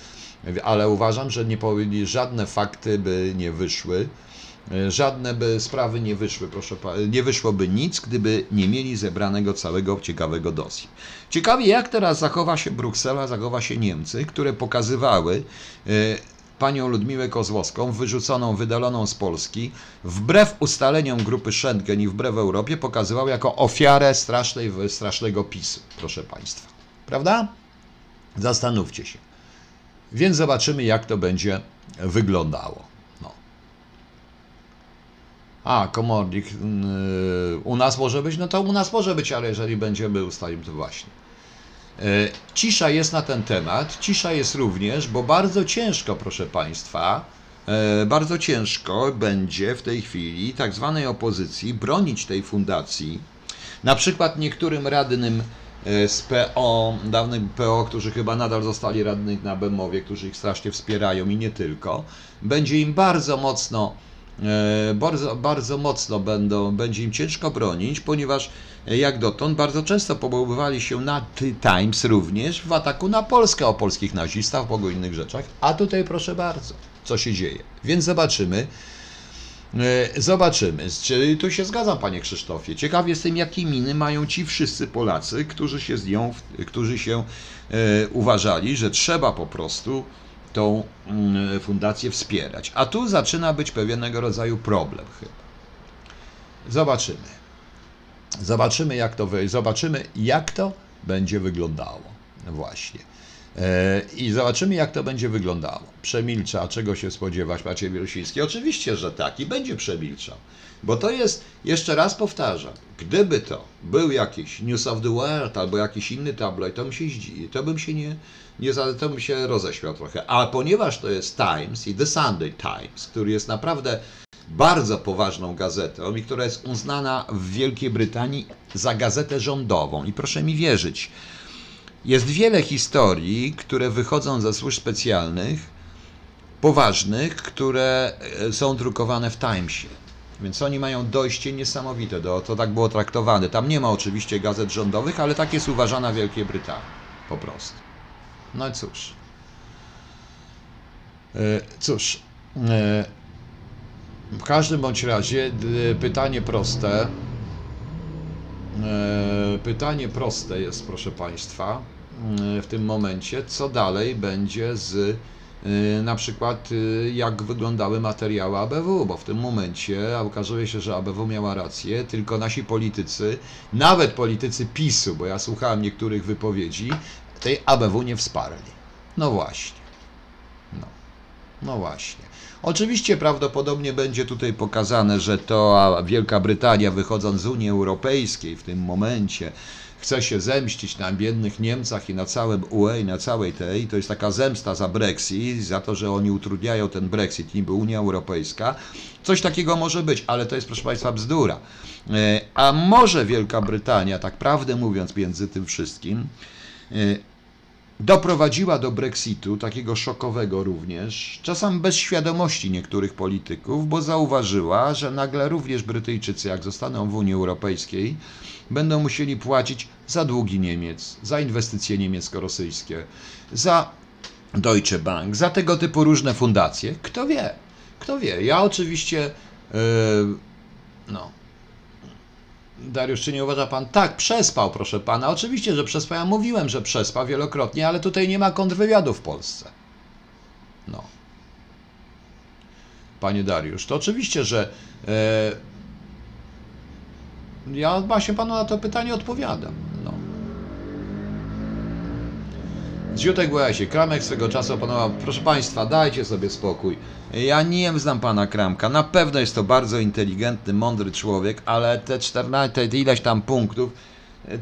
ale uważam, że nie powinni, żadne fakty by nie wyszły, żadne by sprawy nie wyszły, proszę nie wyszłoby nic, gdyby nie mieli zebranego całego ciekawego dosie. Ciekawie, jak teraz zachowa się Bruksela, zachowa się Niemcy, które pokazywały panią Ludmiłę Kozłowską, wyrzuconą, wydaloną z Polski, wbrew ustaleniom grupy Schengen i wbrew Europie, pokazywał jako ofiarę strasznej, strasznego PiSu, proszę Państwa. Prawda? Zastanówcie się. Więc zobaczymy, jak to będzie wyglądało. A, komornik yy, u nas może być? No to u nas może być, ale jeżeli będziemy ustalić, to właśnie. E, cisza jest na ten temat, cisza jest również, bo bardzo ciężko, proszę Państwa, e, bardzo ciężko będzie w tej chwili tak zwanej opozycji bronić tej fundacji. Na przykład niektórym radnym e, z PO, dawnych PO, którzy chyba nadal zostali radnych na Bemowie, którzy ich strasznie wspierają i nie tylko, będzie im bardzo mocno bardzo, bardzo mocno będą, będzie im ciężko bronić, ponieważ e, jak dotąd bardzo często powoływali się na Times również w ataku na Polskę o polskich nazistach, ogóle innych rzeczach, a tutaj proszę bardzo, co się dzieje. Więc zobaczymy. E, zobaczymy. Czyli tu się zgadzam, panie Krzysztofie. Ciekaw jestem, jakie miny mają ci wszyscy Polacy, którzy się z nią, którzy się e, uważali, że trzeba po prostu tą mm, fundację wspierać. A tu zaczyna być pewnego rodzaju problem chyba. Zobaczymy. Zobaczymy, jak to zobaczymy, jak to będzie wyglądało. Właśnie. E, I zobaczymy, jak to będzie wyglądało. Przemilcza, czego się spodziewać Maciej Wielusiński? Oczywiście, że tak i będzie przemilczał. Bo to jest, jeszcze raz powtarzam, gdyby to był jakiś News of the World albo jakiś inny tabloid, to bym się, to bym się nie, nie to bym się roześmiał trochę. A ponieważ to jest Times i The Sunday Times, który jest naprawdę bardzo poważną gazetą i która jest uznana w Wielkiej Brytanii za gazetę rządową. I proszę mi wierzyć, jest wiele historii, które wychodzą ze służb specjalnych, poważnych, które e, są drukowane w Timesie. Więc oni mają dojście niesamowite, do, to tak było traktowane. Tam nie ma oczywiście gazet rządowych, ale tak jest uważana w Wielkiej Brytanii. Po prostu. No i cóż. E, cóż. E, w każdym bądź razie pytanie proste. Pytanie proste jest, proszę Państwa, w tym momencie, co dalej będzie z na przykład jak wyglądały materiały ABW, bo w tym momencie okazuje się, że ABW miała rację, tylko nasi politycy, nawet politycy PiSu, bo ja słuchałem niektórych wypowiedzi, tej ABW nie wsparli. No właśnie. No, no właśnie. Oczywiście prawdopodobnie będzie tutaj pokazane, że to Wielka Brytania wychodząc z Unii Europejskiej w tym momencie chce się zemścić na biednych Niemcach i na całym UE i na całej tej, to jest taka zemsta za Brexit, za to, że oni utrudniają ten Brexit, niby Unia Europejska. Coś takiego może być, ale to jest proszę Państwa bzdura. E, A może Wielka Brytania, tak prawdę mówiąc między tym wszystkim, e, doprowadziła do Brexitu, takiego szokowego również, czasem bez świadomości niektórych polityków, bo zauważyła, że nagle również Brytyjczycy, jak zostaną w Unii Europejskiej, będą musieli płacić za długi Niemiec, za inwestycje niemiecko-rosyjskie, za Deutsche Bank, za tego typu różne fundacje. Kto wie? Kto wie? Ja oczywiście, yy, no, Dariusz, czy nie uważa pan? Tak, przespał, proszę pana. Oczywiście, że przespał. Ja mówiłem, że przespał wielokrotnie, ale tutaj nie ma kontrwywiadu w Polsce. No. Panie Dariusz, to oczywiście, że e, ja właśnie panu na to pytanie odpowiadam. Zjutek się. Kramek swego czasu opanował. Proszę Państwa, dajcie sobie spokój. Ja nie znam Pana Kramka. Na pewno jest to bardzo inteligentny, mądry człowiek, ale te 14, te ileś tam punktów,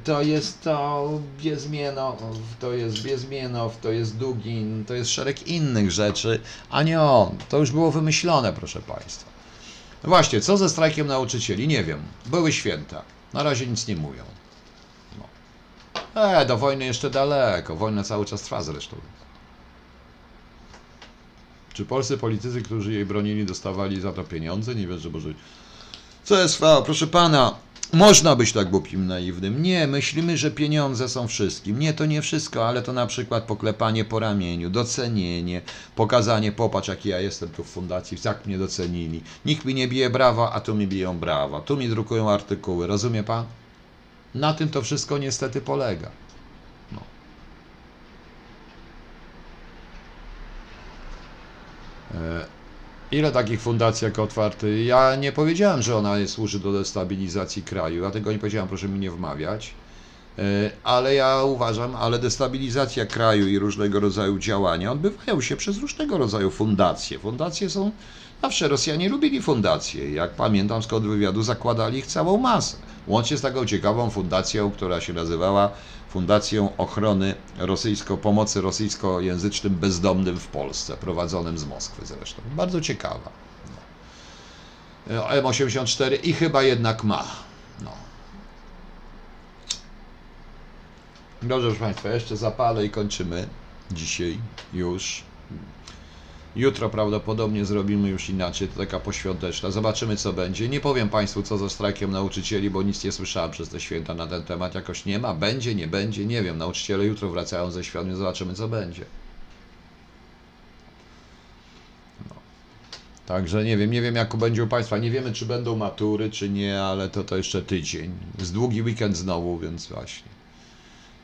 to jest to Biezmienow, to jest Biezmienow, to jest Dugin, to jest szereg innych rzeczy, a nie on. To już było wymyślone, proszę Państwa. Właśnie, co ze strajkiem nauczycieli? Nie wiem. Były święta. Na razie nic nie mówią. E, do wojny jeszcze daleko. Wojna cały czas trwa zresztą. Czy polscy politycy, którzy jej bronili, dostawali za to pieniądze? Nie wiem, że może... CSV, proszę pana, można być tak głupim, naiwnym. Nie, myślimy, że pieniądze są wszystkim. Nie, to nie wszystko, ale to na przykład poklepanie po ramieniu, docenienie, pokazanie, popatrz jaki ja jestem tu w fundacji, jak mnie docenili. Nikt mi nie bije brawa, a tu mi biją brawa. Tu mi drukują artykuły, rozumie pan? Na tym to wszystko niestety polega. No. E, ile takich fundacji jak otwarty? Ja nie powiedziałem, że ona służy do destabilizacji kraju. Ja tego nie powiedziałem, proszę mi nie wmawiać. E, ale ja uważam, ale destabilizacja kraju i różnego rodzaju działania odbywają się przez różnego rodzaju fundacje. Fundacje są Zawsze Rosjanie lubili fundacje. Jak pamiętam z wywiadu, zakładali ich całą masę. Łącznie z taką ciekawą fundacją, która się nazywała Fundacją Ochrony Rosyjsko, Pomocy Rosyjskojęzycznym Bezdomnym w Polsce, prowadzonym z Moskwy zresztą. Bardzo ciekawa. No. M84 i chyba jednak ma. No. Dobrze, proszę Państwa, jeszcze zapalę i kończymy dzisiaj już. Jutro prawdopodobnie zrobimy już inaczej, to taka poświąteczna. Zobaczymy, co będzie. Nie powiem Państwu, co ze strajkiem nauczycieli, bo nic nie słyszałem przez te święta na ten temat. Jakoś nie ma, będzie, nie będzie, nie wiem. Nauczyciele jutro wracają ze świąt, zobaczymy, co będzie. No. Także nie wiem, nie wiem jak będzie u Państwa. Nie wiemy, czy będą matury, czy nie, ale to to jeszcze tydzień. Z długi weekend znowu, więc właśnie.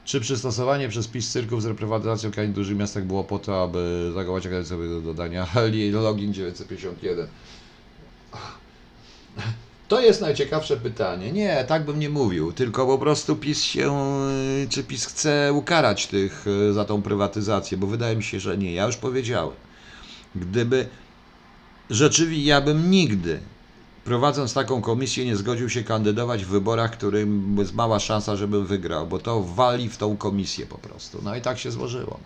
Czy przystosowanie przez PiS cyrków z reprywatyzacją kain w dużych miastach było po to, aby zagować sobie do dodania login 951? To jest najciekawsze pytanie. Nie, tak bym nie mówił, tylko po prostu PiS się, czy PiS chce ukarać tych za tą prywatyzację, bo wydaje mi się, że nie. Ja już powiedziałem. Gdyby rzeczywiście, ja bym nigdy prowadząc taką komisję, nie zgodził się kandydować w wyborach, którym jest mała szansa, żebym wygrał, bo to wali w tą komisję po prostu. No i tak się złożyło.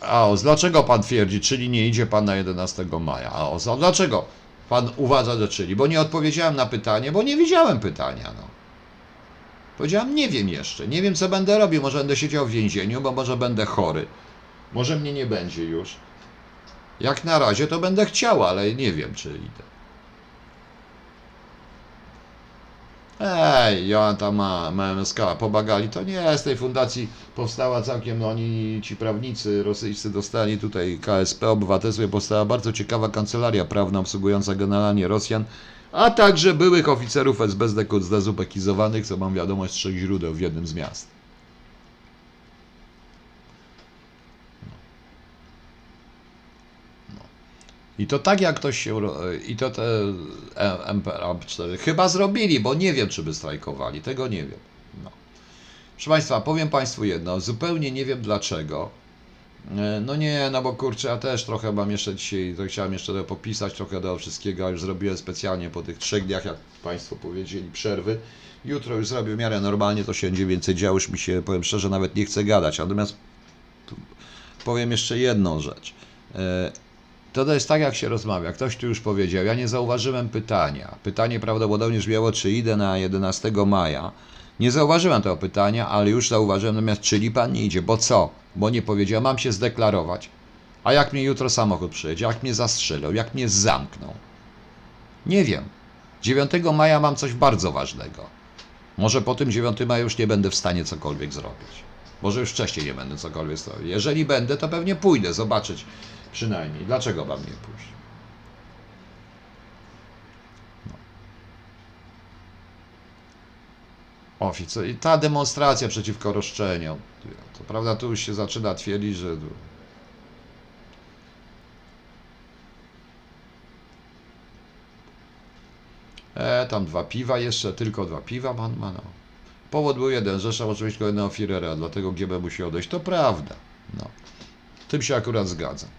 A o, dlaczego pan twierdzi, czyli nie idzie pan na 11 maja? A o, dlaczego pan uważa, że czyli? Bo nie odpowiedziałem na pytanie, bo nie widziałem pytania. No. Powiedziałem, nie wiem jeszcze, nie wiem co będę robił, może będę siedział w więzieniu, bo może będę chory. Może mnie nie będzie już. Jak na razie to będę chciał, ale nie wiem, czy idę. Ej, Joanta ma, ma MSK, pomagali. To nie, z tej fundacji powstała całkiem, no oni, ci prawnicy rosyjscy dostali tutaj KSP obywatelskie, powstała bardzo ciekawa kancelaria prawna obsługująca generalnie Rosjan, a także byłych oficerów SB zdezupekizowanych, co mam wiadomość z trzech źródeł w jednym z miast. I to tak jak ktoś się. I to te MPR4 chyba zrobili, bo nie wiem, czy by strajkowali. Tego nie wiem. No. Proszę Państwa, powiem Państwu jedno. Zupełnie nie wiem dlaczego. E, No nie, no bo kurczę, ja też trochę mam jeszcze dzisiaj, to chciałem jeszcze to popisać trochę do wszystkiego, a już zrobiłem specjalnie po tych trzech dniach, jak Państwo powiedzieli, przerwy. Jutro już zrobię w miarę normalnie, to się będzie więcej działo, już mi się, powiem szczerze, nawet nie chce gadać. Natomiast powiem jeszcze jedną rzecz. To, to jest tak, jak się rozmawia. Ktoś tu już powiedział, ja nie zauważyłem pytania. Pytanie prawdopodobnie brzmiało, czy idę na 11 maja. Nie zauważyłem tego pytania, ale już zauważyłem, natomiast czyli pan nie idzie. Bo co? Bo nie powiedział, mam się zdeklarować. A jak mnie jutro samochód przyjedzie, jak mnie zastrzelą, jak mnie zamkną? Nie wiem. 9 maja mam coś bardzo ważnego. Może po tym 9 maja już nie będę w stanie cokolwiek zrobić. Może już wcześniej nie będę cokolwiek zrobić. Jeżeli będę, to pewnie pójdę zobaczyć przynajmniej. Dlaczego mam nie pójść? No. Oficer. I ta demonstracja przeciwko roszczeniom. To prawda, tu już się zaczyna twierdzić, że. E, tam dwa piwa jeszcze, tylko dwa piwa pan ma, no. Powód był jeden, oczywiście kolejnego Führera, dlatego GB musi odejść. To prawda, no. Tym się akurat zgadzam.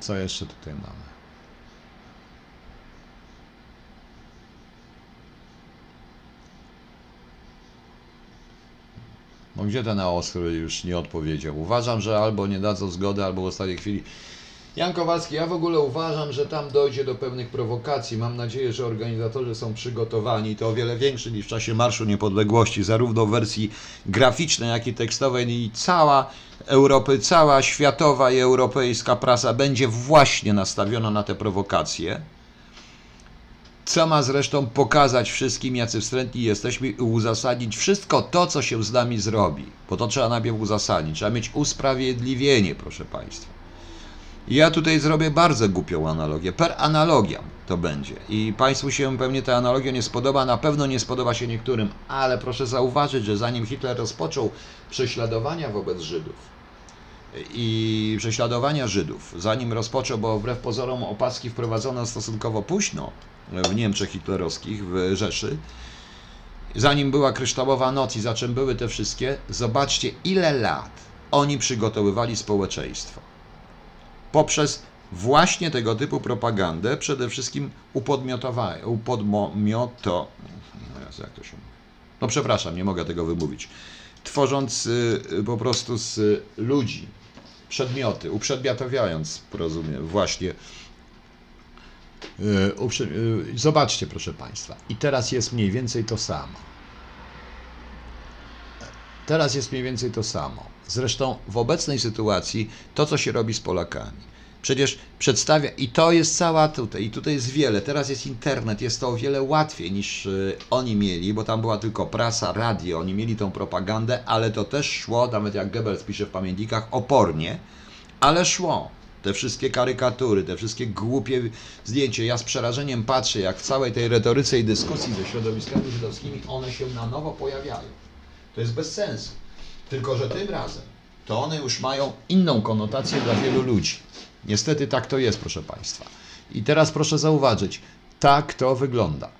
Co jeszcze tutaj mamy? No gdzie ten AOS, który już nie odpowiedział? Uważam, że albo nie dadzą zgody, albo w ostatniej chwili. Jan Kowalski, ja w ogóle uważam, że tam dojdzie do pewnych prowokacji. Mam nadzieję, że organizatorzy są przygotowani. To o wiele większy niż w czasie Marszu Niepodległości, zarówno w wersji graficznej, jak i tekstowej. I cała Europy, cała światowa i europejska prasa będzie właśnie nastawiona na te prowokacje. Co ma zresztą pokazać wszystkim, jacy wstrętni jesteśmy i uzasadnić wszystko to, co się z nami zrobi. Bo to trzeba najpierw uzasadnić. Trzeba mieć usprawiedliwienie, proszę Państwa. Ja tutaj zrobię bardzo głupią analogię. Per analogiam to będzie. I Państwu się pewnie ta analogia nie spodoba, na pewno nie spodoba się niektórym, ale proszę zauważyć, że zanim Hitler rozpoczął prześladowania wobec Żydów i prześladowania Żydów, zanim rozpoczął, bo wbrew pozorom opaski wprowadzono stosunkowo późno w Niemczech hitlerowskich, w Rzeszy, zanim była kryształowa noc i za czym były te wszystkie, zobaczcie ile lat oni przygotowywali społeczeństwo poprzez właśnie tego typu propagandę, przede wszystkim upodmiotowanie, upodmioto, no jak to się mówi? No przepraszam, nie mogę tego wymówić. Tworząc y, y, po prostu z ludzi przedmioty, uprzedmiotawiając, rozumiem, właśnie. y, Zobaczcie, proszę Państwa. I teraz jest mniej więcej to samo. Teraz jest mniej więcej to samo. Zresztą w obecnej sytuacji to, co się robi z Polakami. Przecież przedstawia, i to jest cała tutaj, i tutaj jest wiele. Teraz jest internet, jest to o wiele łatwiej niż y, oni mieli, bo tam była tylko prasa, radio, oni mieli tą propagandę, ale to też szło, nawet jak Goebbels pisze w pamiętnikach, opornie, ale szło. Te wszystkie karykatury, te wszystkie głupie zdjęcia. Ja z przerażeniem patrzę, jak w całej tej retoryce i dyskusji ze środowiskami żydowskimi one się na nowo pojawiają. To jest bez sensu. Tylko, że tym razem to one już mają inną konotację dla wielu ludzi. Niestety tak to jest, proszę Państwa. I teraz proszę zauważyć, tak to wygląda.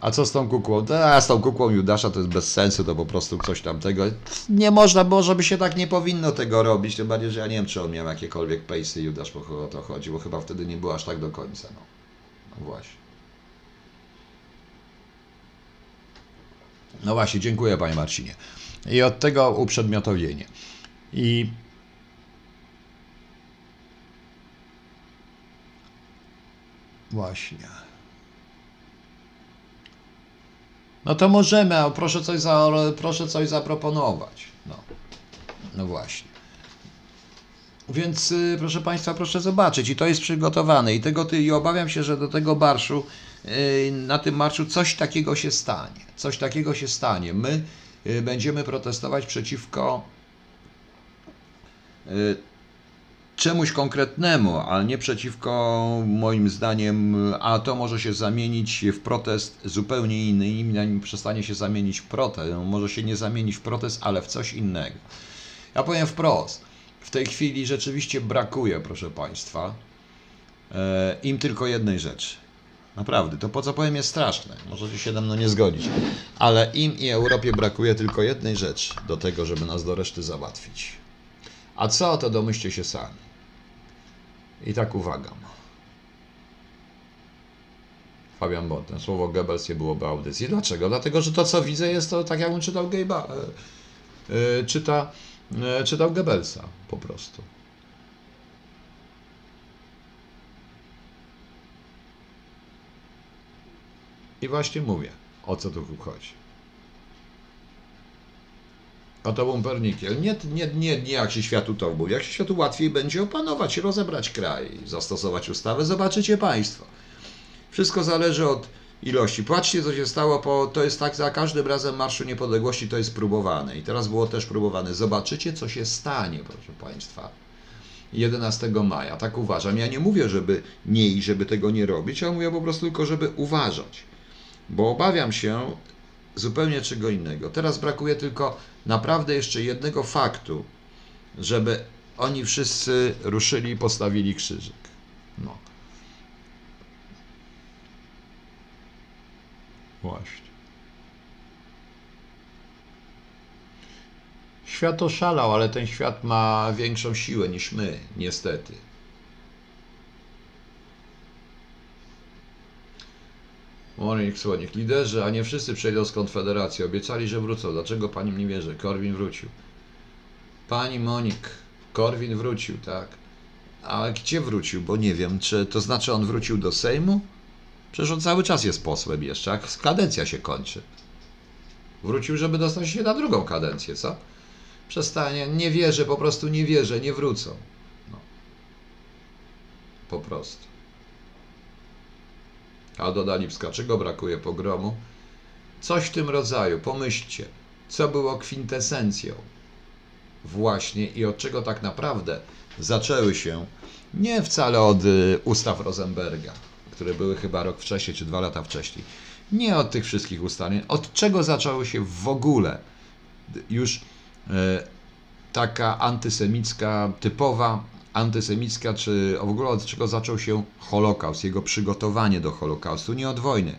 A co z tą kukłą? A z tą kukłą Judasza to jest bez sensu, to po prostu coś tamtego. Nie można, może by się tak nie powinno tego robić, tym bardziej, że ja nie wiem, czy on miał jakiekolwiek pejsy Judasz, bo o to chodzi, bo chyba wtedy nie było aż tak do końca. No, no właśnie. No właśnie, dziękuję Panie Marcinie. I od tego uprzedmiotowienie. I właśnie. No to możemy, a proszę coś, za, proszę coś zaproponować. No, no właśnie. Więc y, proszę Państwa, proszę zobaczyć, i to jest przygotowane. I, tego, ty- I obawiam się, że do tego barszu y, na tym marszu coś takiego się stanie. Coś takiego się stanie. My będziemy protestować przeciwko y, czemuś konkretnemu, ale nie przeciwko moim zdaniem, a to może się zamienić w protest zupełnie inny i przestanie się zamienić w protest. Może się nie zamienić w protest, ale w coś innego. Ja powiem wprost. W tej chwili rzeczywiście brakuje, proszę Państwa, e, im tylko jednej rzeczy. Naprawdę, to po co powiem jest straszne. Możecie się ze mną nie zgodzić. Ale im i Europie brakuje tylko jednej rzeczy do tego, żeby nas do reszty załatwić. A co, to domyślcie się sami. I tak uwaga. Fabian Botten. Słowo Goebbels nie byłoby audycji. Dlaczego? Dlatego, że to, co widzę, jest to tak, jakbym czytał Gejba. Yy, czyta, yy, czytał Goebbelsa po prostu. I właśnie mówię, o co tu chodzi. A to Bumpernikiel. Nie, nie, nie, nie jak się światu to mówi. Jak się światu łatwiej będzie opanować, rozebrać kraj, zastosować ustawę, zobaczycie Państwo. Wszystko zależy od ilości. Patrzcie, co się stało, po, to jest tak, za każdym razem Marszu Niepodległości to jest próbowane. I teraz było też próbowane. Zobaczycie, co się stanie, proszę Państwa. 11 maja, tak uważam. Ja nie mówię, żeby nie i żeby tego nie robić, ja mówię po prostu tylko, żeby uważać. Bo obawiam się zupełnie czego innego. Teraz brakuje tylko naprawdę jeszcze jednego faktu, żeby oni wszyscy ruszyli i postawili krzyżyk. No. Właśnie. Świat oszalał, ale ten świat ma większą siłę niż my, niestety. Monik Słonik, liderzy, a nie wszyscy przejdą z Konfederacji. Obiecali, że wrócą. Dlaczego pani nie wierzy? Korwin wrócił. Pani Monik, Korwin wrócił, tak. Ale gdzie wrócił? Bo nie wiem, czy to znaczy on wrócił do Sejmu? Przecież on cały czas jest posłem jeszcze, jak kadencja się kończy. Wrócił, żeby dostać się na drugą kadencję, co? Przestanie, nie wierzę, po prostu nie wierzę, nie wrócą. No. Po prostu. A do Lipska, czego brakuje pogromu? Coś w tym rodzaju, pomyślcie, co było kwintesencją. Właśnie i od czego tak naprawdę zaczęły się nie wcale od y, ustaw Rosenberga, które były chyba rok wcześniej czy dwa lata wcześniej, nie od tych wszystkich ustaleń, od czego zaczęło się w ogóle już e, taka antysemicka, typowa antysemicka, czy w ogóle od czego zaczął się Holokaust, jego przygotowanie do Holokaustu, nie od wojny.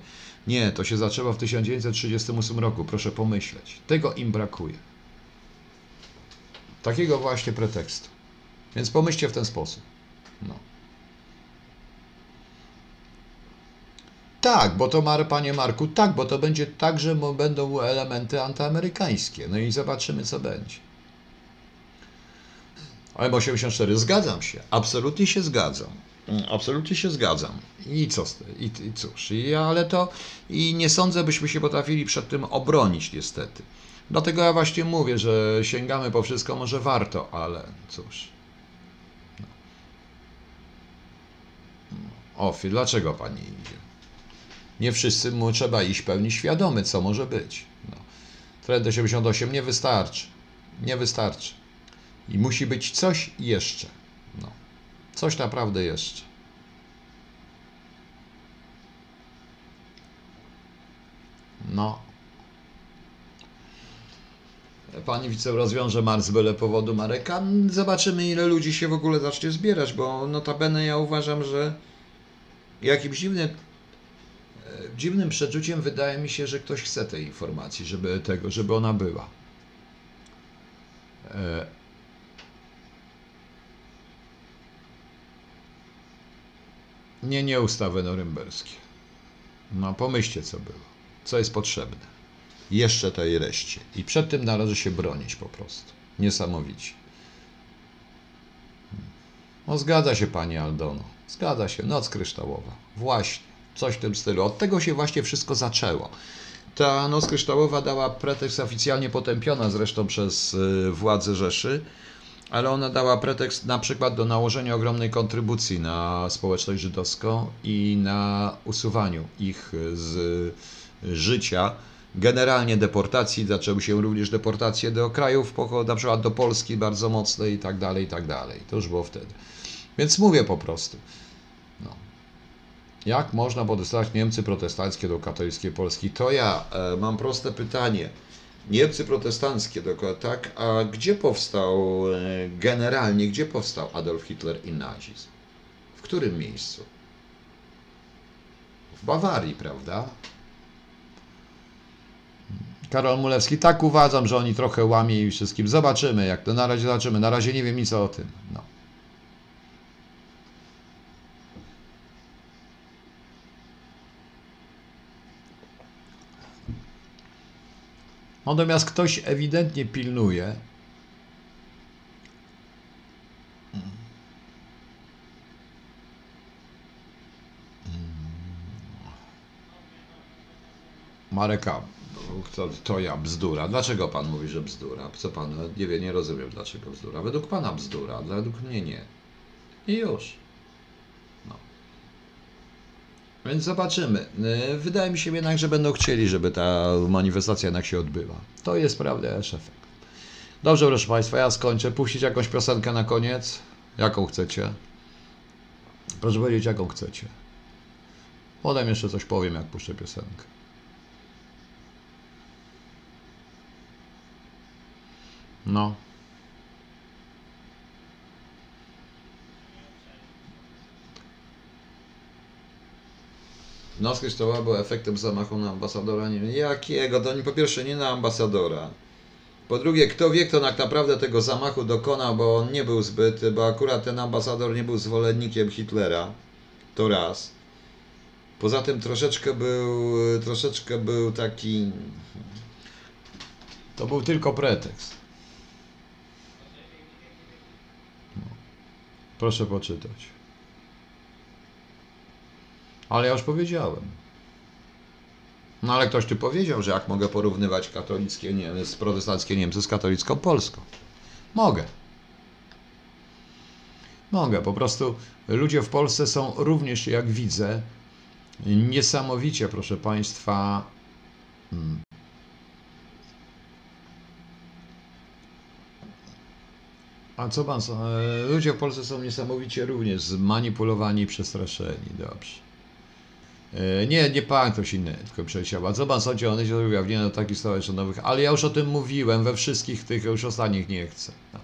Nie, to się zaczęło w 1938 roku, proszę pomyśleć. Tego im brakuje. Takiego właśnie pretekstu. Więc pomyślcie w ten sposób. No. Tak, bo to, Mar, panie Marku, tak, bo to będzie tak, że będą elementy antyamerykańskie. No i zobaczymy, co będzie. M84 zgadzam się, absolutnie się zgadzam. Absolutnie się zgadzam. I co i, i cóż, i, ale to i nie sądzę, byśmy się potrafili przed tym obronić niestety. Dlatego ja właśnie mówię, że sięgamy po wszystko, może warto, ale cóż. No. Ofi, dlaczego pani idzie? Nie wszyscy mu trzeba iść pełni świadomy, co może być. No. Trend 88 nie wystarczy. Nie wystarczy. I musi być coś jeszcze. No. Coś naprawdę jeszcze. No. Pani wice rozwiąże Mars byle powodu Mareka. Zobaczymy, ile ludzi się w ogóle zacznie zbierać, bo notabene ja uważam, że jakimś dziwnym, e, dziwnym przeczuciem wydaje mi się, że ktoś chce tej informacji, żeby tego, żeby ona była. E, Nie, nie ustawy norymberskie. No pomyślcie, co było. Co jest potrzebne. Jeszcze tej reszcie. I przed tym należy się bronić po prostu. Niesamowicie. No zgadza się pani Aldono. Zgadza się. Noc kryształowa. Właśnie. Coś w tym stylu. Od tego się właśnie wszystko zaczęło. Ta noc kryształowa dała pretekst oficjalnie potępiona zresztą przez y, władze Rzeszy, ale ona dała pretekst na przykład do nałożenia ogromnej kontrybucji na społeczność żydowską i na usuwaniu ich z życia. Generalnie deportacji, zaczęły się również deportacje do krajów, na przykład do Polski bardzo mocne i tak dalej, i tak dalej. To już było wtedy. Więc mówię po prostu. No. Jak można podostawać Niemcy protestanckie do katolickiej Polski? To ja e, mam proste pytanie. Niemcy protestanckie, dokładnie tak, a gdzie powstał e, generalnie, gdzie powstał Adolf Hitler i nazizm? W którym miejscu? W Bawarii, prawda? Karol Mulewski, tak uważam, że oni trochę łamie i wszystkim. Zobaczymy, jak to na razie zobaczymy. Na razie nie wiem nic o tym. No. Natomiast ktoś ewidentnie pilnuje. Mareka, to, to ja, bzdura. Dlaczego pan mówi, że bzdura? Co pan nie wie, nie rozumiem dlaczego bzdura. Według pana bzdura, według mnie nie. I już. No. Więc zobaczymy. Y, Wydaje mi się jednak, że będą chcieli, żeby ta manifestacja jednak się odbyła. To jest prawda, efekt. Dobrze, proszę Państwa, ja skończę. Puścić jakąś piosenkę na koniec? Jaką chcecie? Proszę powiedzieć, jaką chcecie. Potem jeszcze coś powiem, jak puszczę piosenkę. No. Noc Kryształowa była efektem zamachu na ambasadora. Nie wiem, jakiego? To po pierwsze nie na ambasadora. Po drugie, kto wie, kto tak naprawdę tego zamachu dokonał, bo on nie był zbyt, bo akurat ten ambasador nie był zwolennikiem Hitlera. To raz. Poza tym troszeczkę był, troszeczkę był taki... To był tylko pretekst. Proszę poczytać. Ale ja już powiedziałem. No ale ktoś tu powiedział, że jak mogę porównywać katolickie Niemcy, protestanckie Niemcy z katolicką Polską. Mogę. Mogę. Po prostu ludzie w Polsce są również, jak widzę, niesamowicie, proszę Państwa, hmm, A co pan, ludzie w Polsce są niesamowicie również zmanipulowani i przestraszeni. Dobrze. E, nie, nie pan, ktoś inny, tylko przeciął. A co pan sądzi o się ujawnienia do takich stowarzyszonowych? Ale ja już o tym mówiłem we wszystkich tych, już ostatnich nie chcę. No.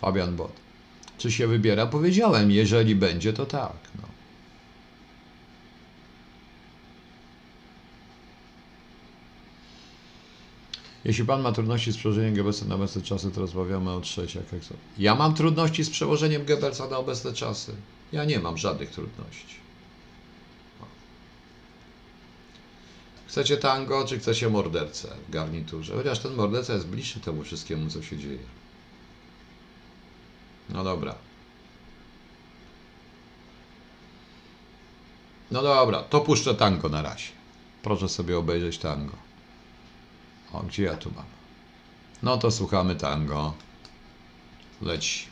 Fabian Bot. Czy się wybiera? Powiedziałem, jeżeli będzie, to tak. No. Jeśli pan ma trudności z przełożeniem Goebbelsa na obecne czasy, to rozmawiamy o trzeciach. Ja mam trudności z przełożeniem Goebbelsa na obecne czasy. Ja nie mam żadnych trudności. Chcecie tango, czy chcecie mordercę w garniturze? Chociaż ten morderca jest bliższy temu wszystkiemu, co się dzieje. No dobra. No dobra, to puszczę tango na razie. Proszę sobie obejrzeć tango. O, gdzie ja tu mam? No to słuchamy tango. Leci.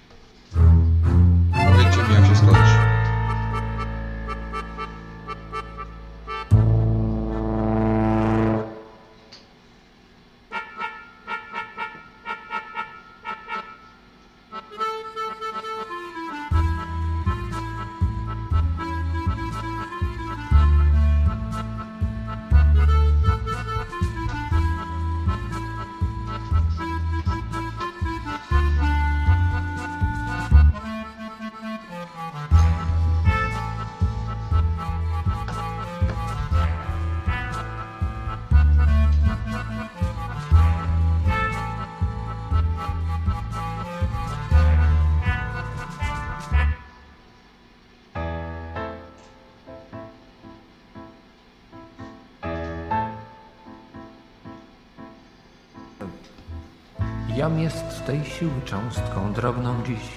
Jam jest tej siły cząstką drobną dziś,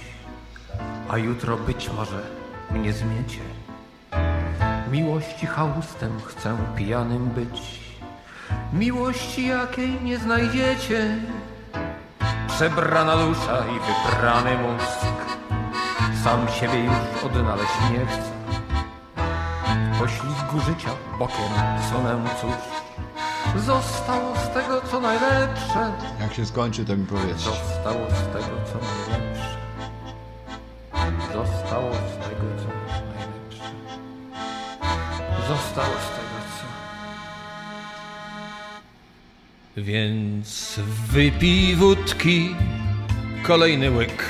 a jutro być może mnie zmiecie. Miłości chałustem chcę pijanym być, miłości jakiej nie znajdziecie.
przebrana dusza i wybrany mózg. Sam siebie już odnaleźć nie chcę. W poślizgu życia bokiem sunę cóż. Zostało z tego co najlepsze.
Jak się skończy, to mi powiedzcie.
Zostało z tego co najlepsze. Zostało z tego co najlepsze. Zostało z tego co. Więc wypij wódki, kolejny łyk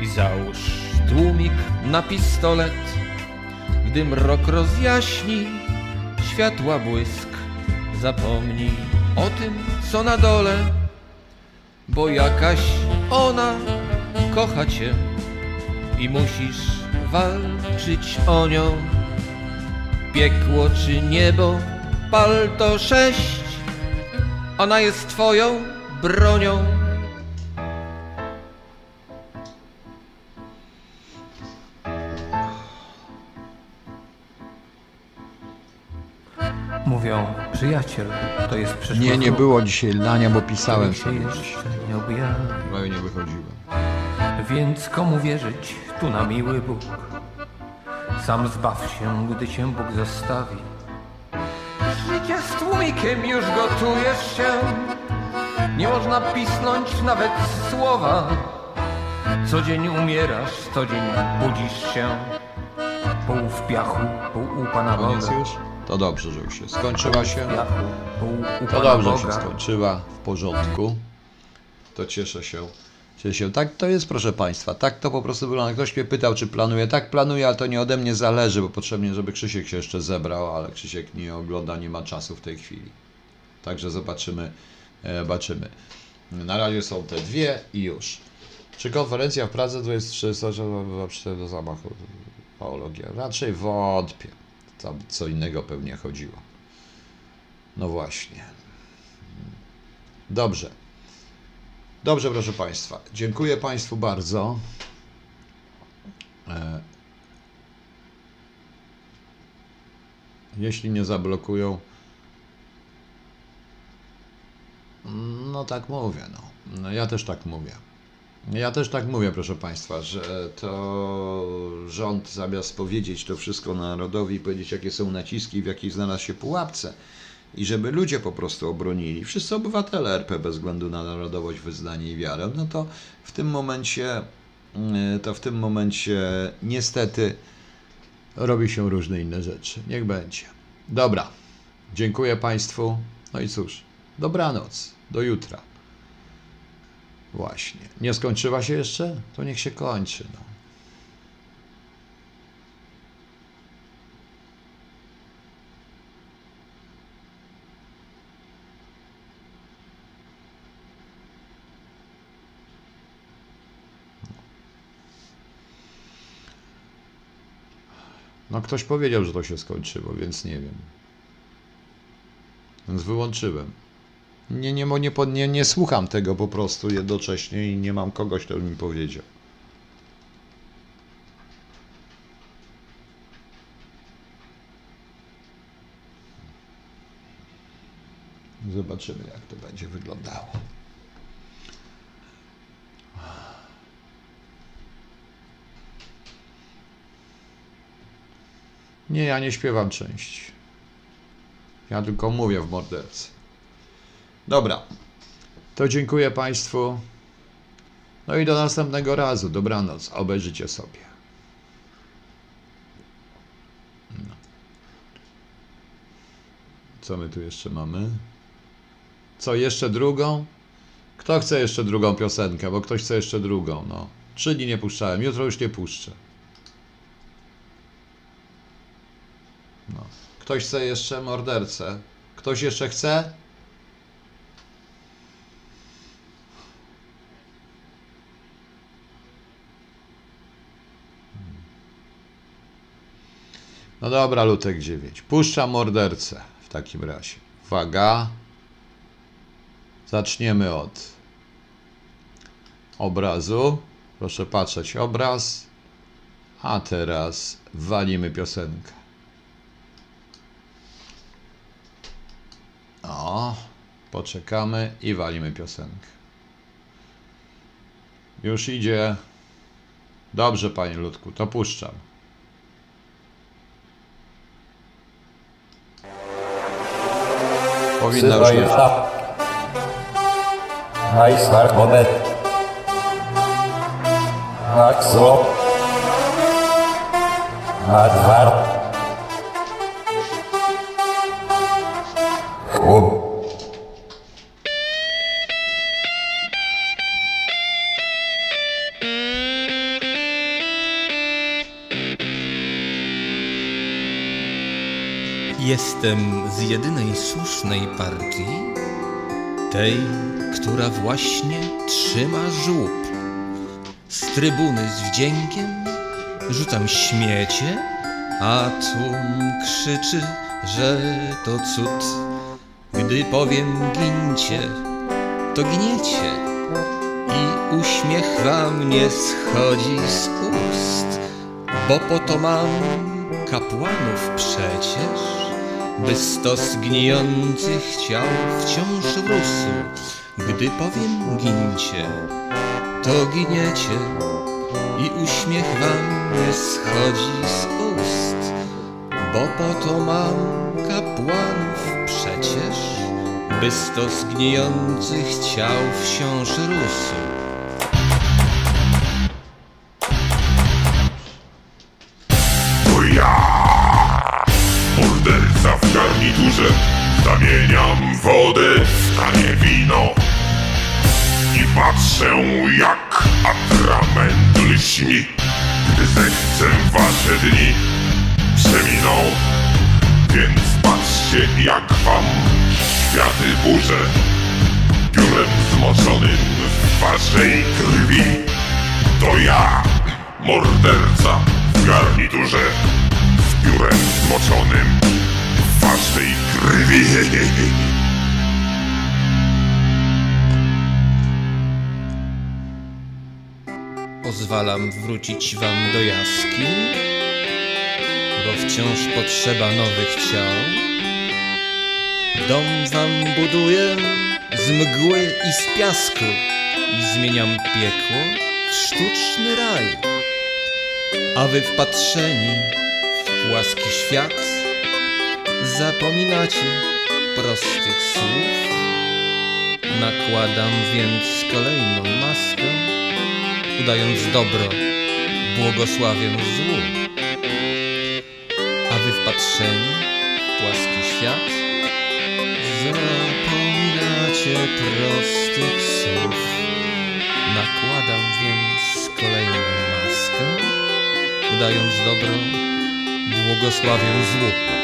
i załóż tłumik na pistolet. Gdy mrok rozjaśni światła błysk, zapomnij o tym, co na dole, bo jakaś ona kocha cię i musisz walczyć o nią. Piekło czy niebo, pal to sześć, ona jest twoją bronią. Przyjaciel, to jest przyszłość.
Nie, nie było dzisiaj lania, bo pisałem
się
sobie.
nie objawi.
Prawie nie wychodziłem.
Więc komu wierzyć tu na miły Bóg? Sam zbaw się, gdy cię Bóg zostawi. Życie z tłumikiem już gotujesz się. Nie można pisnąć nawet słowa. Co dzień umierasz, co dzień budzisz się. Pół w piachu, pół u Pana Boga.
To dobrze, że już się skończyła się. To dobrze się
Boga.
skończyła, w porządku. To cieszę się. Cieszę się. Tak to jest, proszę Państwa. Tak to po prostu wygląda. Ktoś mnie pytał, czy planuję. Tak planuję, ale to nie ode mnie zależy, bo potrzebnie, żeby Krzysiek się jeszcze zebrał, ale Krzysiek nie ogląda, nie ma czasu w tej chwili. Także zobaczymy. e, Zobaczymy. Na razie są te dwie i już. Czy konferencja w Pradze 23 4 do zamachu? Paologia? Raczej wątpię. Tam co innego pewnie chodziło. No właśnie. Dobrze. Dobrze, proszę Państwa. Dziękuję Państwu bardzo. E, Jeśli nie zablokują, no tak mówię, no. no. Ja też tak mówię. Ja też tak mówię, proszę Państwa, że to rząd zamiast powiedzieć to wszystko narodowi powiedzieć, jakie są naciski, w jakiej znalazł się pułapce, i żeby ludzie po prostu obronili, wszyscy obywatele RP bez względu na narodowość, wyznanie i wiarę, no to w tym momencie, mm, to w tym momencie niestety robi się różne inne rzeczy. Niech będzie. Dobra. Dziękuję Państwu. No i cóż, dobranoc. Do jutra. Właśnie. Nie skończyła się jeszcze? To niech się kończy. No. No ktoś powiedział, że to się skończyło, więc nie wiem. Więc wyłączyłem. Nie, nie, nie, nie, nie słucham tego po prostu jednocześnie i nie mam kogoś, kto by mi powiedział. Zobaczymy, jak to będzie wyglądało. Nie, ja nie śpiewam części. Ja tylko mówię w morderce. Dobra. To dziękuję Państwu. No i do następnego razu. Dobranoc. Obejrzycie sobie. No. Co my tu jeszcze mamy? Co, jeszcze drugą? Kto chce jeszcze drugą piosenkę? Bo ktoś chce jeszcze drugą, no. Trzy dni nie puszczałem, jutro już nie puszczę. No. Ktoś chce jeszcze mordercę? Ktoś jeszcze chce? No dobra, Lutek 9. Puszczam mordercę w takim razie. Uwaga. Zaczniemy od obrazu. Proszę patrzeć, obraz. A teraz walimy piosenkę. O, poczekamy i walimy piosenkę. Już idzie. Dobrze, panie Ludku, to puszczam. Powinna już być.
Hajs, harkonet. Hak, złop. Hak, wart. Chłop.
Jestem z jedynej słusznej partii, tej, która właśnie trzyma żłób. Z trybuny z wdziękiem rzucam śmiecie, a tłum krzyczy, że to cud. Gdy powiem gincie, to gniecie i uśmiech wam nie schodzi z ust, bo po to mam kapłanów przecież, by stos gnijących ciał wciąż rósł. Gdy powiem gincie, to giniecie i uśmiech wam nie schodzi z ust, bo po to mam kapłanów przecież, by stos gnijących ciał wciąż rósł.
Wasze dni przeminą. Więc patrzcie jak wam światy burzę, piórem zmoczonym w waszej krwi. To ja, morderca w garniturze, z piórem zmoczonym w waszej krwi.
Pozwalam wrócić wam do jaskiń, bo wciąż potrzeba nowych ciał. Dom wam buduję z mgły i z piasku i zmieniam piekło w sztuczny raj. A wy wpatrzeni w płaski świat zapominacie prostych słów. Nakładam więc kolejną maskę udając dobro, błogosławię złu. A wy wpatrzeni w płaski świat, zapominacie prostych słów. Nakładam więc kolejną maskę, udając dobro, błogosławię złu.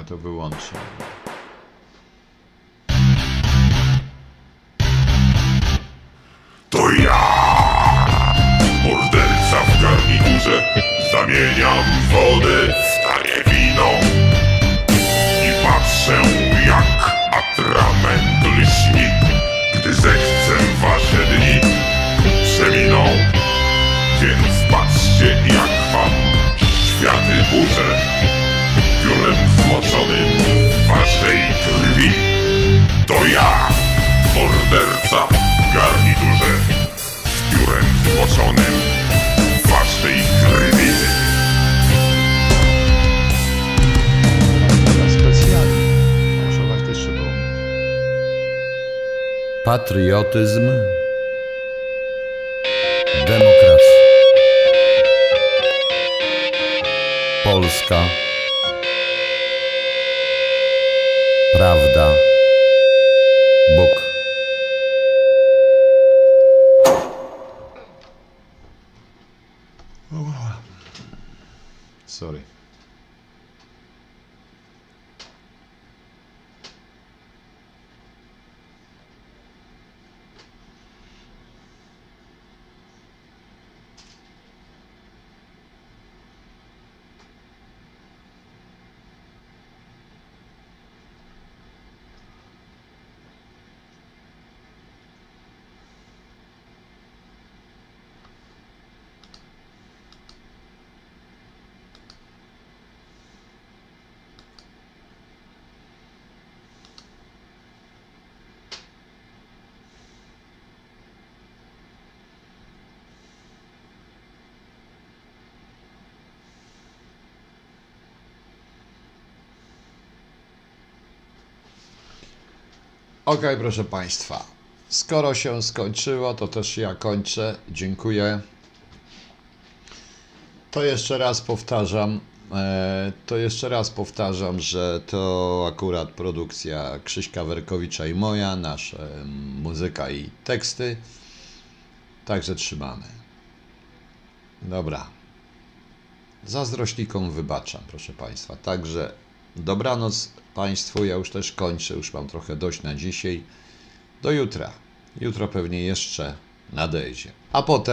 Ja to wyłączę.
Patriotyzm, demokracja. Polska, prawda, Bóg.
Okej, proszę Państwa. Skoro się skończyło, to też ja kończę. Dziękuję. To jeszcze raz powtarzam, e, to jeszcze raz powtarzam, że to akurat produkcja Krzyśka Werkowicza i moja, nasze mm, muzyka i teksty. Także trzymamy. Dobra. Zazdrośnikom wybaczam, proszę Państwa. Także dobranoc Państwu. Ja już też kończę, już mam trochę dość na dzisiaj. Do jutra. Jutro pewnie jeszcze nadejdzie. A potem.